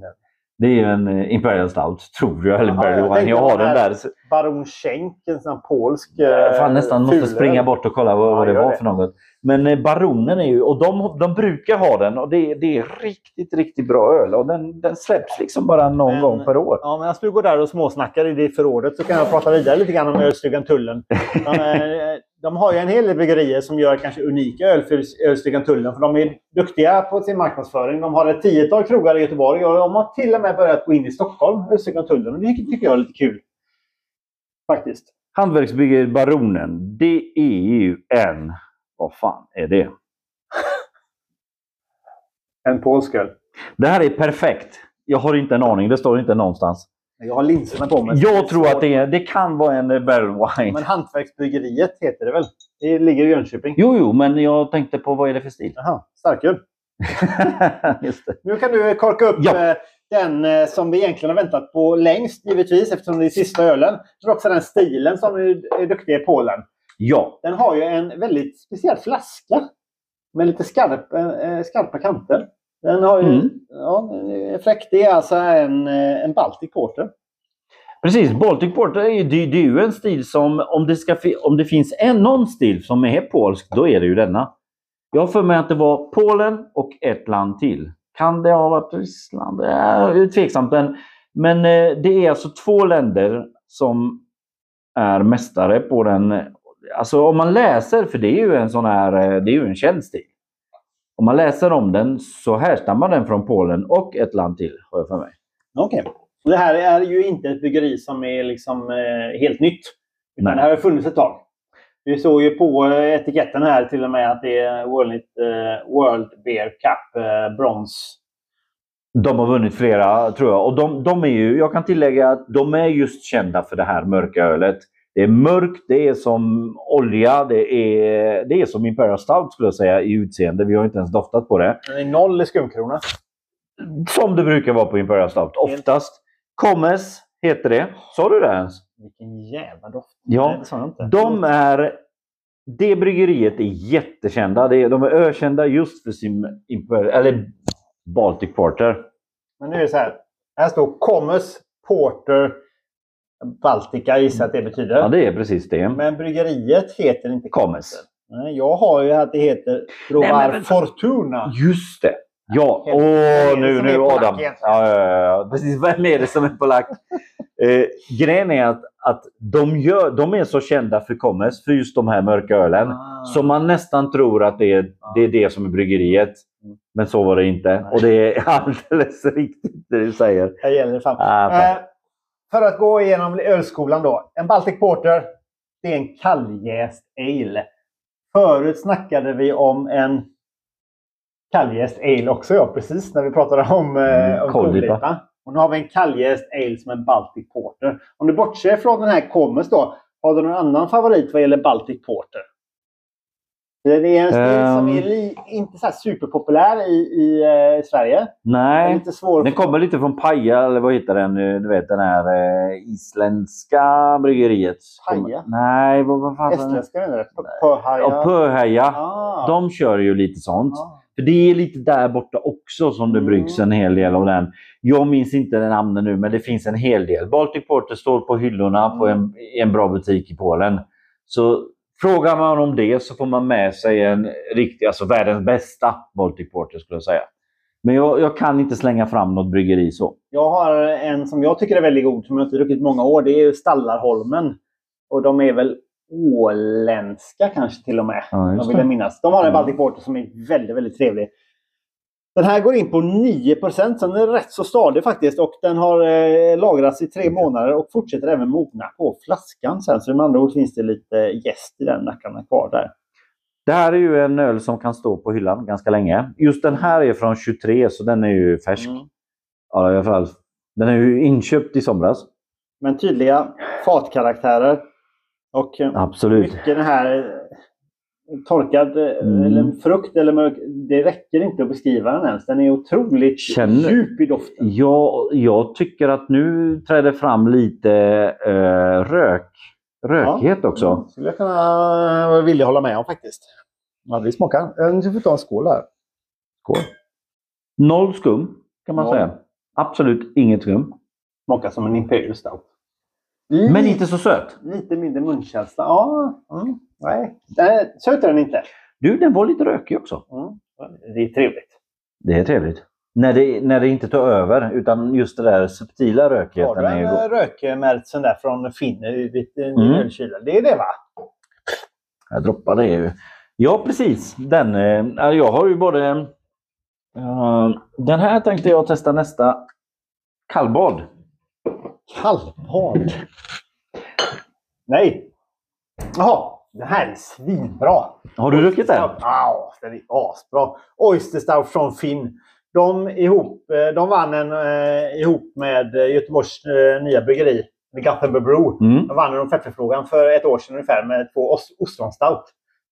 det är ju en eh, Imperial Stout, tror jag. Eller Barley jag Jag har den där. Baron Schenk, en sån polsk... Eh, fan nästan måste fulöl. springa bort och kolla vad, Ja, vad det var det. för något. Men eh, Baronen är ju, och de, de brukar ha den och det, det är riktigt, riktigt bra öl. Och den, den släpps liksom bara någon Men- gång per år. Ja, men du går där och småsnackar i det förrådet så kan jag prata vidare lite grann om ölstugan Tullen. De, eh, de har ju en hel del bryggerier som gör kanske unika öl för ölstugan Tullen. För de är duktiga på sin marknadsföring. De har ett tiotal krogar i Göteborg och de har till och med börjat gå in i Stockholm, ölstugan Tullen. Och det tycker jag är lite kul. Faktiskt. Hantverksbryggeriet Baronen, det är ju en... Vad fan är det? En polsk öl. Det här är perfekt. Jag har inte en aning, det står inte någonstans. Jag har linserna på mig. Jag tror att det, är, det kan vara en barrel wine. Men Hantverksbryggeriet heter det väl? Det ligger i Jönköping. Jo, jo, men jag tänkte på vad är det för stil? Jaha, starköl. Nu kan du korka upp Ja. eh, den eh, som vi egentligen har väntat på längst givetvis eftersom det är sista ölen. Men också den stilen som är, duktig i Polen. Ja, Den har ju en väldigt speciell flaska. Med lite skarp, eh, skarpa kanter. Den har ju, Mm. ja, fräck. Det är alltså en, eh, en Baltic Porter. precis. Baltic Porter är ju, det, det är ju en stil som, om det, ska, om det finns en, någon stil som är polsk, då är det ju denna. Jag har för mig att det var Polen och ett land till. Kan det ha varit Ryssland? Det är tveksamt. Men, men eh, det är alltså två länder som är mästare på den. Alltså om man läser, för det är ju en sån här, eh, det är ju en känd stil. Om man läser om den så härstammar den från Polen och ett land till, har jag för mig. Okej. Och Det här är ju inte ett byggeri som är liksom eh, helt nytt. Utan Nej. det här har funnits ett tag. Vi såg ju på eh, etiketten här till och med att det är World, eh, World Beer Cup eh, brons. De har vunnit flera, tror jag. Och de, de är ju, jag kan tillägga att de är just kända för det här mörka ölet. Det är mörkt, det är som olja, det är, det är som Imperial Stout skulle jag säga i utseende. Vi har inte ens doftat på det. Den är noll i skumkrona. Som det brukar vara på Imperial Stout, oftast. Commes heter det. Sa du det ens? Vilken jävla doft. Ja. Det. De är... Det bryggeriet är jättekända. De är ökända just för sin eller Baltic Porter. Men nu är det så här. Här står Commes Porter Baltica gissar att det betyder. Ja, det är precis det. Men bryggeriet heter inte Commes. Nej, jag har ju att det heter Nej, Grovar men vänta. Fortuna. Just det! Ja, Helt- åh det nu, nu Adam. Ja, ja, ja, precis. Vem är det som är polack? eh, grejen är att, att de, gör, de är så kända för Commes, för just de här mörka ölen. Ah. Så man nästan tror att det är, Ja. det är det som är bryggeriet. Mm. Men så var det inte. Nej. Och det är alldeles riktigt det du säger. Här gäller det fan. Ah, fan. Eh, för att gå igenom ölskolan då. En Baltic Porter. Det är en kalljäst ale. Förut snackade vi om en kalljäst ale också, ja. Precis när vi pratade om, Mm, eh, om kollipa. Och nu har vi en kalljäst ale som en Baltic Porter. Om du bortser från den här Commes då. Har du någon annan favorit vad gäller Baltic Porter? Det är en stil som Ehm. är li- inte så superpopulär i, i eh, Sverige. Nej, lite svår den kommer lite från Paja, eller vad heter den? eh, Du vet den här eh, isländska bryggeriet. Paja? Nej, vad, vad fan Estländska menar du? Påhaja? Ja, Pöhaja. Ah. De kör ju lite sånt. Ah. För det är lite där borta också som det Mm. bryggs en hel del av den. Jag minns inte den namnen nu, men det finns en hel del. Baltic Porter står på hyllorna på Mm. en, i en bra butik i Polen. Så frågar man om det så får man med sig en riktig, alltså världens bästa Baltic Porter skulle jag säga. Men jag, jag kan inte slänga fram något bryggeri så. Jag har en som jag tycker är väldigt god, som jag inte druckit många år. Det är Stallarholmen. Och de är väl åländska kanske till och med. Ja, Jag vill jag minnas. De har en Mm. Baltic Porter som är väldigt, väldigt trevlig. Den här går in på 9 så den är rätt så stadig faktiskt. Och den har eh, lagrats i tre månader och fortsätter även mogna på flaskan sen. Så med andra ord finns det lite jäst i den nackarna kvar där. Det här är ju en öl som kan stå på hyllan ganska länge. Just den här är från 23 så den är ju färsk. Mm. Ja, i alla fall. Den är ju inköpt i somras. Men tydliga fatkaraktärer. Och eh, Absolut. mycket den här eh, torkad eh, Mm. eller frukt eller mörk. Det räcker inte att beskriva den ens. Den är otroligt Känner- djup i doften. Jag, jag tycker att nu träder fram lite eh, rök, rökighet också. Mm, skulle jag kunna att hålla med om faktiskt. Ja, vi smakar. Nu ska vi ta en skål här. Skål. Noll skum kan man Noll. säga. Absolut inget skum. Smakar som en Imperial Stout. Men inte så söt. Lite mindre munkänsla. Ja, mm, nej. nej. Söt är den inte. Du, den var lite rökig också. Mm. Det är trevligt. Det är trevligt. När det, när det inte tar över, utan just det där subtila Har rökigheten du är en eh, rökmärtsen där från Finn i ditt Mm. mm. ölkyla? Det är det va? Jag droppar det ju. Ja, precis. Den, eh, ja, jag har ju både... eh, den här tänkte jag testa nästa. Kallbad. Kallbad. Nej. Jaha, det här är svinbra. Har du druckit den? Ja, den är asbra. Oyster Stout från Finn. De, ihop, eh, de vann en eh, ihop med Göteborgs eh, nya bryggeri, The Gothenburg Brew. Mm. De vann en offertförfrågan för ett år sedan ungefär med två os- ostronstout.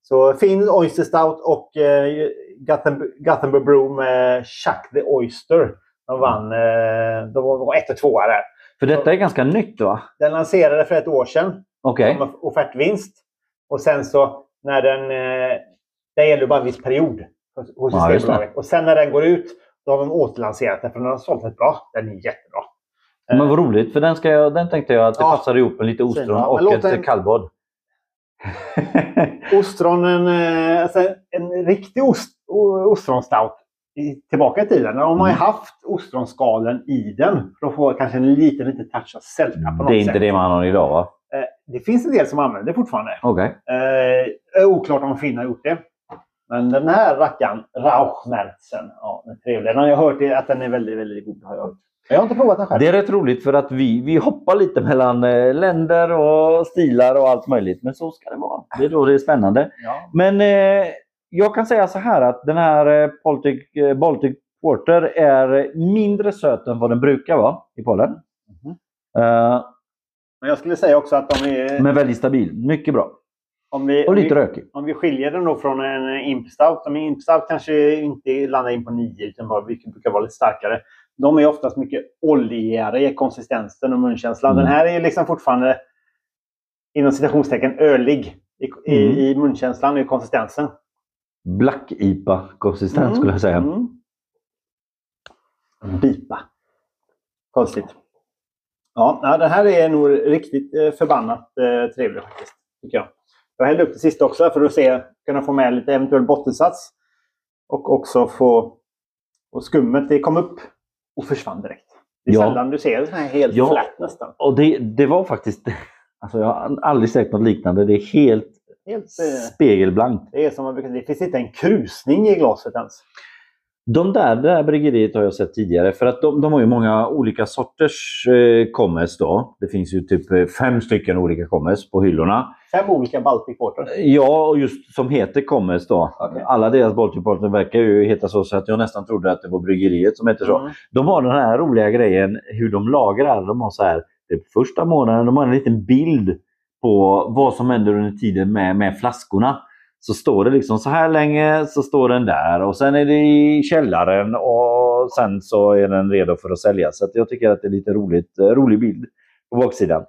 Så Finn Oyster Stout och eh, Gothenburg, Gothenburg Brew med Chuck the Oyster. De vann, eh, de var, var ett och tvåa där. För detta är ganska nytt va? Den lanserade för ett år sedan Okej. som offertvinst. Och sen så när den... Eh, det gäller bara en viss period hos Ja, Systembolaget. Och sen när den går ut, då har de återlanserat den för den har sålt rätt bra. Den är jättebra. Men vad roligt, för den, ska jag, den tänkte jag att det Ja. passar ihop med lite ostron och ett den- kallbad. Ostronen, eh, alltså en riktig ost, o- ostronstout i, tillbaka i tiden. De har ju Mm. haft ostronskalen i den för att få kanske en liten, liten touch av sälta på något Det är inte sätt. det man har idag va? Eh, det finns en del som använder det fortfarande. Okej. Eh, är oklart om Finn har gjort det. Men den här rackaren, Rauchmerzen, ja, den är trevlig. Den har jag hört att den är väldigt, väldigt god. Har jag, hört. jag har inte provat den själv. Det är rätt roligt för att vi, vi hoppar lite mellan eh, länder och stilar och allt möjligt. Men så ska det vara. Det är då det är spännande. Ja. Men eh, jag kan säga så här att den här eh, Baltic, eh, Baltic Porter är mindre söt än vad den brukar vara i Polen. Mhm. Eh, Men jag skulle säga också att om vi, men väldigt stabil. Mycket bra. om vi, Och lite vi, rökig. om vi skiljer den då från en Imp Stout. Som Imp Stout kanske inte landar in på 9 utan bara, vilket brukar vara lite starkare. De är oftast mycket oljigare i konsistensen och munkänslan. Mm. Den här är liksom fortfarande inom citationstecken ölig i, i, Mm. i munkänslan och i konsistensen. Black IPA-konsistens Mm, skulle jag säga. Mm. Bipa. Konstigt. Ja, den här är nog riktigt eh, förbannat eh, trevlig faktiskt. Tycker jag. jag hällde upp det sista också för att se, kunna få med lite eventuell bottensats. Och också få och skummet det kom upp och försvann direkt. Det är Ja. sällan du ser det här helt Ja. flat nästan. Och det, det var faktiskt... Alltså jag har aldrig sett något liknande. Det är helt Helt, eh, spegelblankt. det är som man brukar säga, det finns inte en krusning i glaset ens. De där, det där bryggeriet har jag sett tidigare för att de, de har ju många olika sorters eh, kommes då. Det finns ju typ eh, fem stycken olika kommes på hyllorna. Fem olika Baltic Porter. Ja, och just som heter kommes då. Okej. Alla deras Baltic Porter verkar ju heta så, så att jag nästan trodde att det var bryggeriet som hette så. Mm. De har den här roliga grejen hur de lagrar. De har så här, det första månaden, de har en liten bild på vad som händer under tiden med, med flaskorna. Så står det liksom så här länge så står den där och sen är det i källaren och sen så är den redo för att säljas. Så att jag tycker att det är lite roligt, eh, rolig bild på baksidan.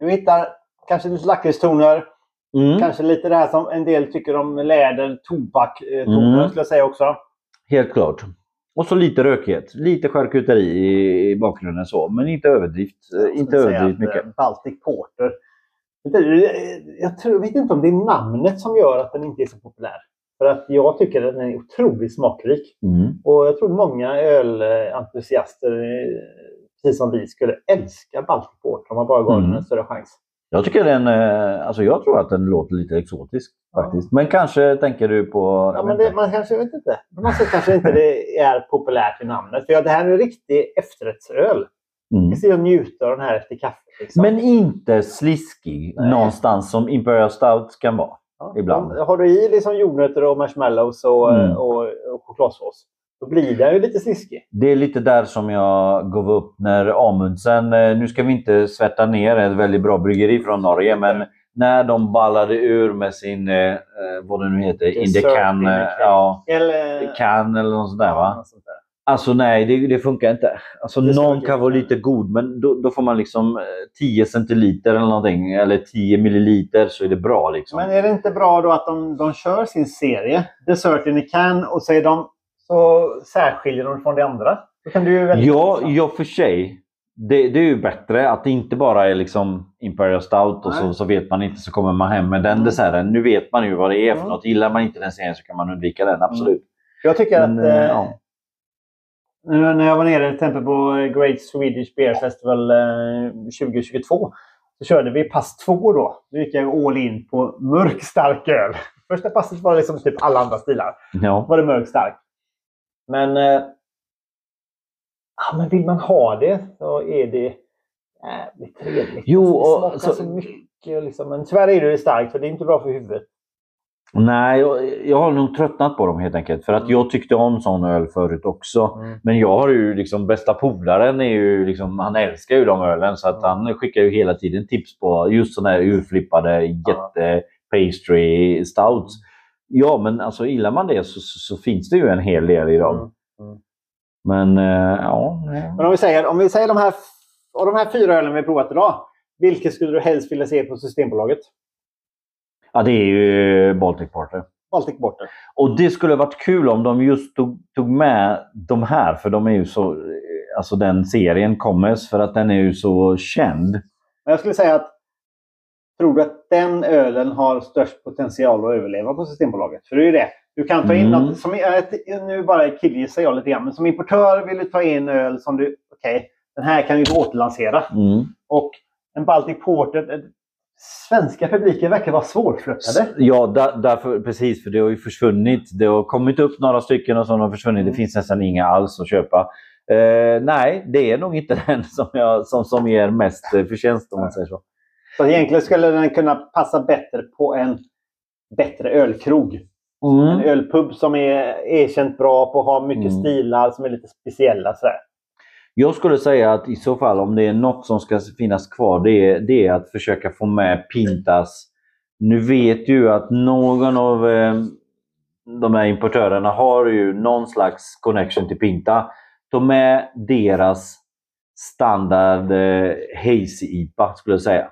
Du hittar kanske lite lakritstoner. Mm, Kanske lite det här som en del tycker om läder, tobak-toner Mm. skulle jag säga också. helt klart. Och så lite rökighet, lite charkuteri i, bakgrunden så, men inte överdrift, eh, inte att, mycket. eh, Baltic Porter. Jag vet inte om det är namnet som gör att den inte är så populär. För att jag tycker att den är otroligt smakrik. Mm. Och jag tror många ölentusiaster, precis som vi, skulle älska Baltic Porter om man bara gav den Mm. en större chans. Jag tycker den, eh, alltså jag tror att den låter lite exotisk Ja. faktiskt. Men kanske tänker du på... Ja, men det, man kanske, vet inte. Sätt kanske inte det är populärt i namnet. För ja, det här är en riktig efterrättsöl. Mm. Vi ser och njuta av den här efter kaffet. Liksom. Men inte sliskig Nej. någonstans som Imperial Stout kan vara. Ja, ibland. Har du i liksom jordnötter och marshmallows och, Mm. och, och chokladsås, då blir den ju lite sliskig. Det är lite där som jag gav upp när Amundsen, eh, nu ska vi inte svärta ner ett väldigt bra bryggeri från Norge, men när de ballade ur med sin, eh, eh, vad det nu heter, Indican, in eh, ja, Eller... can eller något sånt där va? något sånt där. Alltså nej, det, det funkar inte. Alltså någon kan vara lite god, men då, då får man liksom eh, 10 centiliter eller någonting, eller 10 milliliter så är det bra liksom. Men är det inte bra då att de, de kör sin serie, Dessert in a can, och så, är de, så särskiljer de från det andra? Då kan du ju. Ja, ja för sig. Det, det är ju bättre att det inte bara är liksom Imperial Stout och så, så vet man inte så kommer man hem med den Mm. desserten. Nu vet man ju vad det är för Mm. något. Gillar man inte den serien så kan man undvika den, absolut. Jag tycker Men, att... eh, Eh, ja. När jag var nere till exempel på Great Swedish Beer Festival eh, 2022 så körde vi pass två då. Då gick jag all in på mörk stark öl. Första passet var liksom typ alla andra stilar. Ja. var det mörk stark. Men, eh, ja, men vill man ha det så är det jävligt trevligt. Jo, Alltså, det och smakar så- så mycket. Liksom. Men tyvärr är det starkt för det är inte bra för huvudet. Nej, jag, jag har nog tröttnat på dem helt enkelt. För att Mm. jag tyckte om sån öl förut också. Mm. Men jag har ju liksom bästa polaren är ju liksom, han älskar ju de ölen så att Mm. han skickar ju hela tiden tips på just sådana här urflippade jätte pastry stouts. Ja, men alltså gillar man det så, så, så finns det ju en hel del i dem. Mm. Mm. Men eh, ja. Men om vi säger, om vi säger de här, av de här fyra ölen vi provat idag. Vilket skulle du helst vilja se på Systembolaget? Ja, det är ju Baltic Porter. Baltic Porter. Och det skulle varit kul om de just tog, tog med de här, för de är ju så... eh, Alltså den serien Commerce, för att den är ju så känd. Men jag skulle säga att Tror du att den ölen har störst potential att överleva på Systembolaget? För det är ju det. Du kan ta in Mm. något, som, nu bara killgissar jag lite grann, men som importör vill du ta in öl som du, okej, den här kan du återlansera. Mm. Och en Baltic Porter, eh, svenska publiken verkar vara svårflörtade. Ja, där, därför, precis. För det har ju försvunnit. Det har kommit upp några stycken och så har försvunnit. Mm. Det finns nästan inga alls att köpa. Eh, nej, det är nog inte den som, jag, som, som ger mest eh, förtjänst om man säger så. Så egentligen skulle den kunna passa bättre på en bättre ölkrog. En Mm. ölpub som är erkänt bra på att ha mycket Mm. stilar som är lite speciella. Sådär. Jag skulle säga att i så fall om det är något som ska finnas kvar det är, det är att försöka få med Pintas. Nu vet ju att någon av eh, de här importörerna har ju någon slags connection till Pinta. Ta med deras standard eh, Hazy IPA skulle jag säga.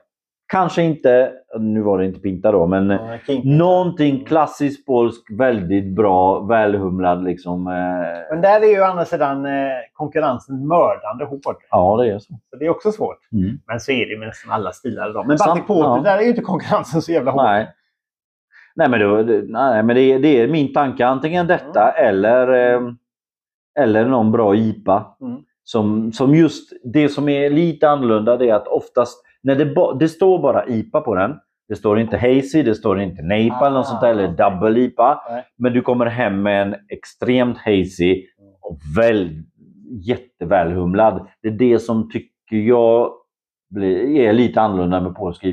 Kanske inte, nu var det inte Pinta då, men Ja, någonting klassiskt polsk, väldigt bra, välhumlad liksom. Eh, Men där är ju å andra sidan eh, konkurrensen mördande hård. ja, det är så. Så det är också svårt. Mm. Men så är det med nästan alla stilar idag. Men Baltic Porter, ja. där är ju inte konkurrensen så jävla hård. Nej. Nej, men, då, det- nej, men det, är- det är min tanke. Antingen detta eller, eh, eller någon bra IPA. Mm. Som, som just det som är lite annorlunda det är att oftast när det, det står bara IPA på den. Det står inte Hazy, det står inte Napa Ah, eller något sånt där, eller Double IPA. Nej. Men du kommer hem med en extremt hazy och väl, jättevälhumlad. Det är det som tycker jag blir, är lite annorlunda med polska,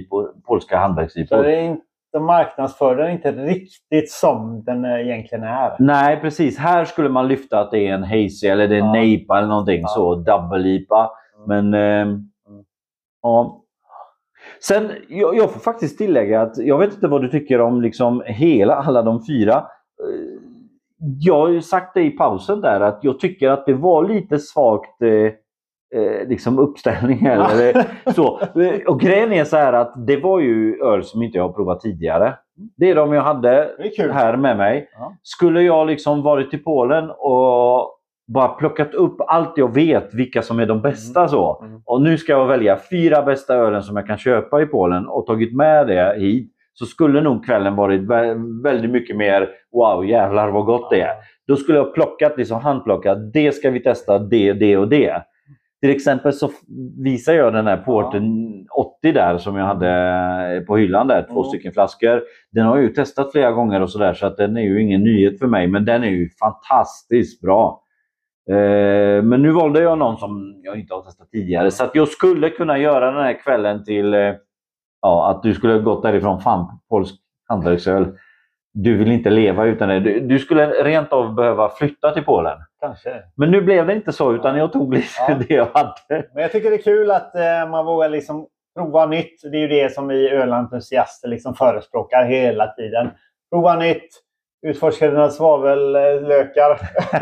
polska inte, de marknadsför den inte riktigt som den eh, egentligen är. Nej, precis. Här skulle man lyfta att det är en hazy eller det är Ja. Napa eller någonting Ja. så. Double IPA. Men ehm, ja. Sen, jag, jag får faktiskt tillägga att jag vet inte vad du tycker om liksom hela, alla de fyra. Eh, Jag har ju sagt det i pausen där att jag tycker att det var lite svagt eh, eh, liksom uppställning. Ja. Eller så. Eh, Och grejen är så här att det var ju öl som inte jag har provat tidigare. Det är de jag hade här med mig. Skulle jag liksom varit i Polen och bara plockat upp allt jag vet, vilka som är de bästa så. Mm. Och nu ska jag välja fyra bästa ölen som jag kan köpa i Polen och tagit med det hit. så skulle nog kvällen varit vä- väldigt mycket mer wow, jävlar vad gott det är. Då skulle jag plockat, liksom handplockat, det ska vi testa, det, det och det. Till exempel så visar jag den här Porten 80 där som jag hade på hyllan där, två Mm. stycken flaskor. Den har jag ju testat flera gånger och sådär så att den är ju ingen nyhet för mig men den är ju fantastiskt bra. Eh, men nu valde jag någon som jag inte har testat tidigare så att jag skulle kunna göra den här kvällen till eh, ja, att du skulle gått därifrån, fan polsk hantverksöl. Du vill inte leva utan det. Du, du skulle rent av behöva flytta till Polen. Kanske. Men nu blev det inte så utan jag tog lite Ja. det jag hade. Men jag tycker det är kul att eh, man vågar liksom prova nytt. Det är ju det som vi ölentusiaster liksom förespråkar hela tiden. Prova nytt, utforska dina svavellökar.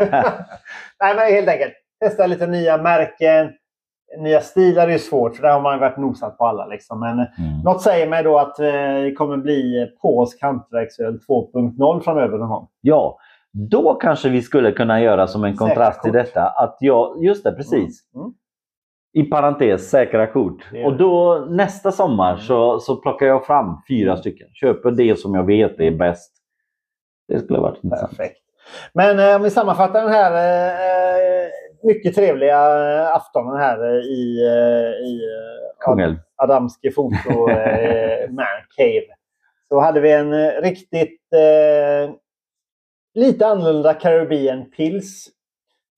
Nej, men helt enkelt. Testa lite nya märken. Nya stilar är svårt, för där har man varit nosat på alla. Liksom. Men Mm. något säger mig då att eh, det kommer bli polsk hantverksöl 2.0 framöver någon gång. Ja, då kanske vi skulle kunna göra som en kontrast till detta att jag, just det precis, Mm. i parentes säkra kort. Och då nästa sommar Mm. så, så plockar jag fram fyra stycken. Köper det som jag vet är bäst. Det skulle ha varit intressant. Perfekt. Men eh, om vi sammanfattar den här eh, mycket trevliga eh, aftonen här eh, i, eh, i Kungälv. Adamski Foto eh, Man Cave. Så hade vi en riktigt eh, lite annorlunda Caribbean Pils.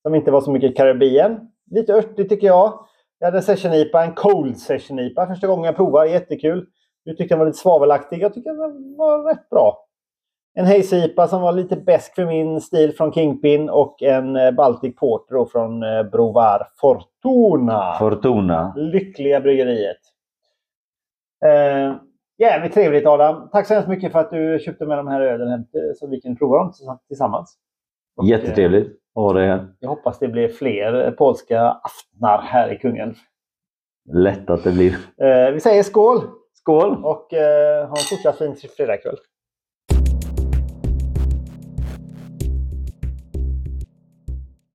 Som inte var så mycket Caribbean. Lite örtig tycker jag. Jag hade en session IPA, en cold session IPA första gången jag provade. Jättekul. Du tyckte den var lite svavelaktig. Jag tycker den var rätt bra. En Hazy IPA som var lite bäst för min stil från Kingpin och en eh, Baltic Porter från eh, Brovar Fortuna. Fortuna. Lyckliga bryggeriet. Eh, jävligt trevligt Adam. Tack så hemskt mycket för att du köpte med de här ölen hem till- så vi kan prova dem tillsamm- tillsammans. Och, eh, Jättetrevligt att ha här. Jag hoppas det blir fler eh, polska aftnar här i Kungälv. Lätt att det blir. Eh, vi säger skål Skål! och eh, ha en fortsatt fin fredagkväll.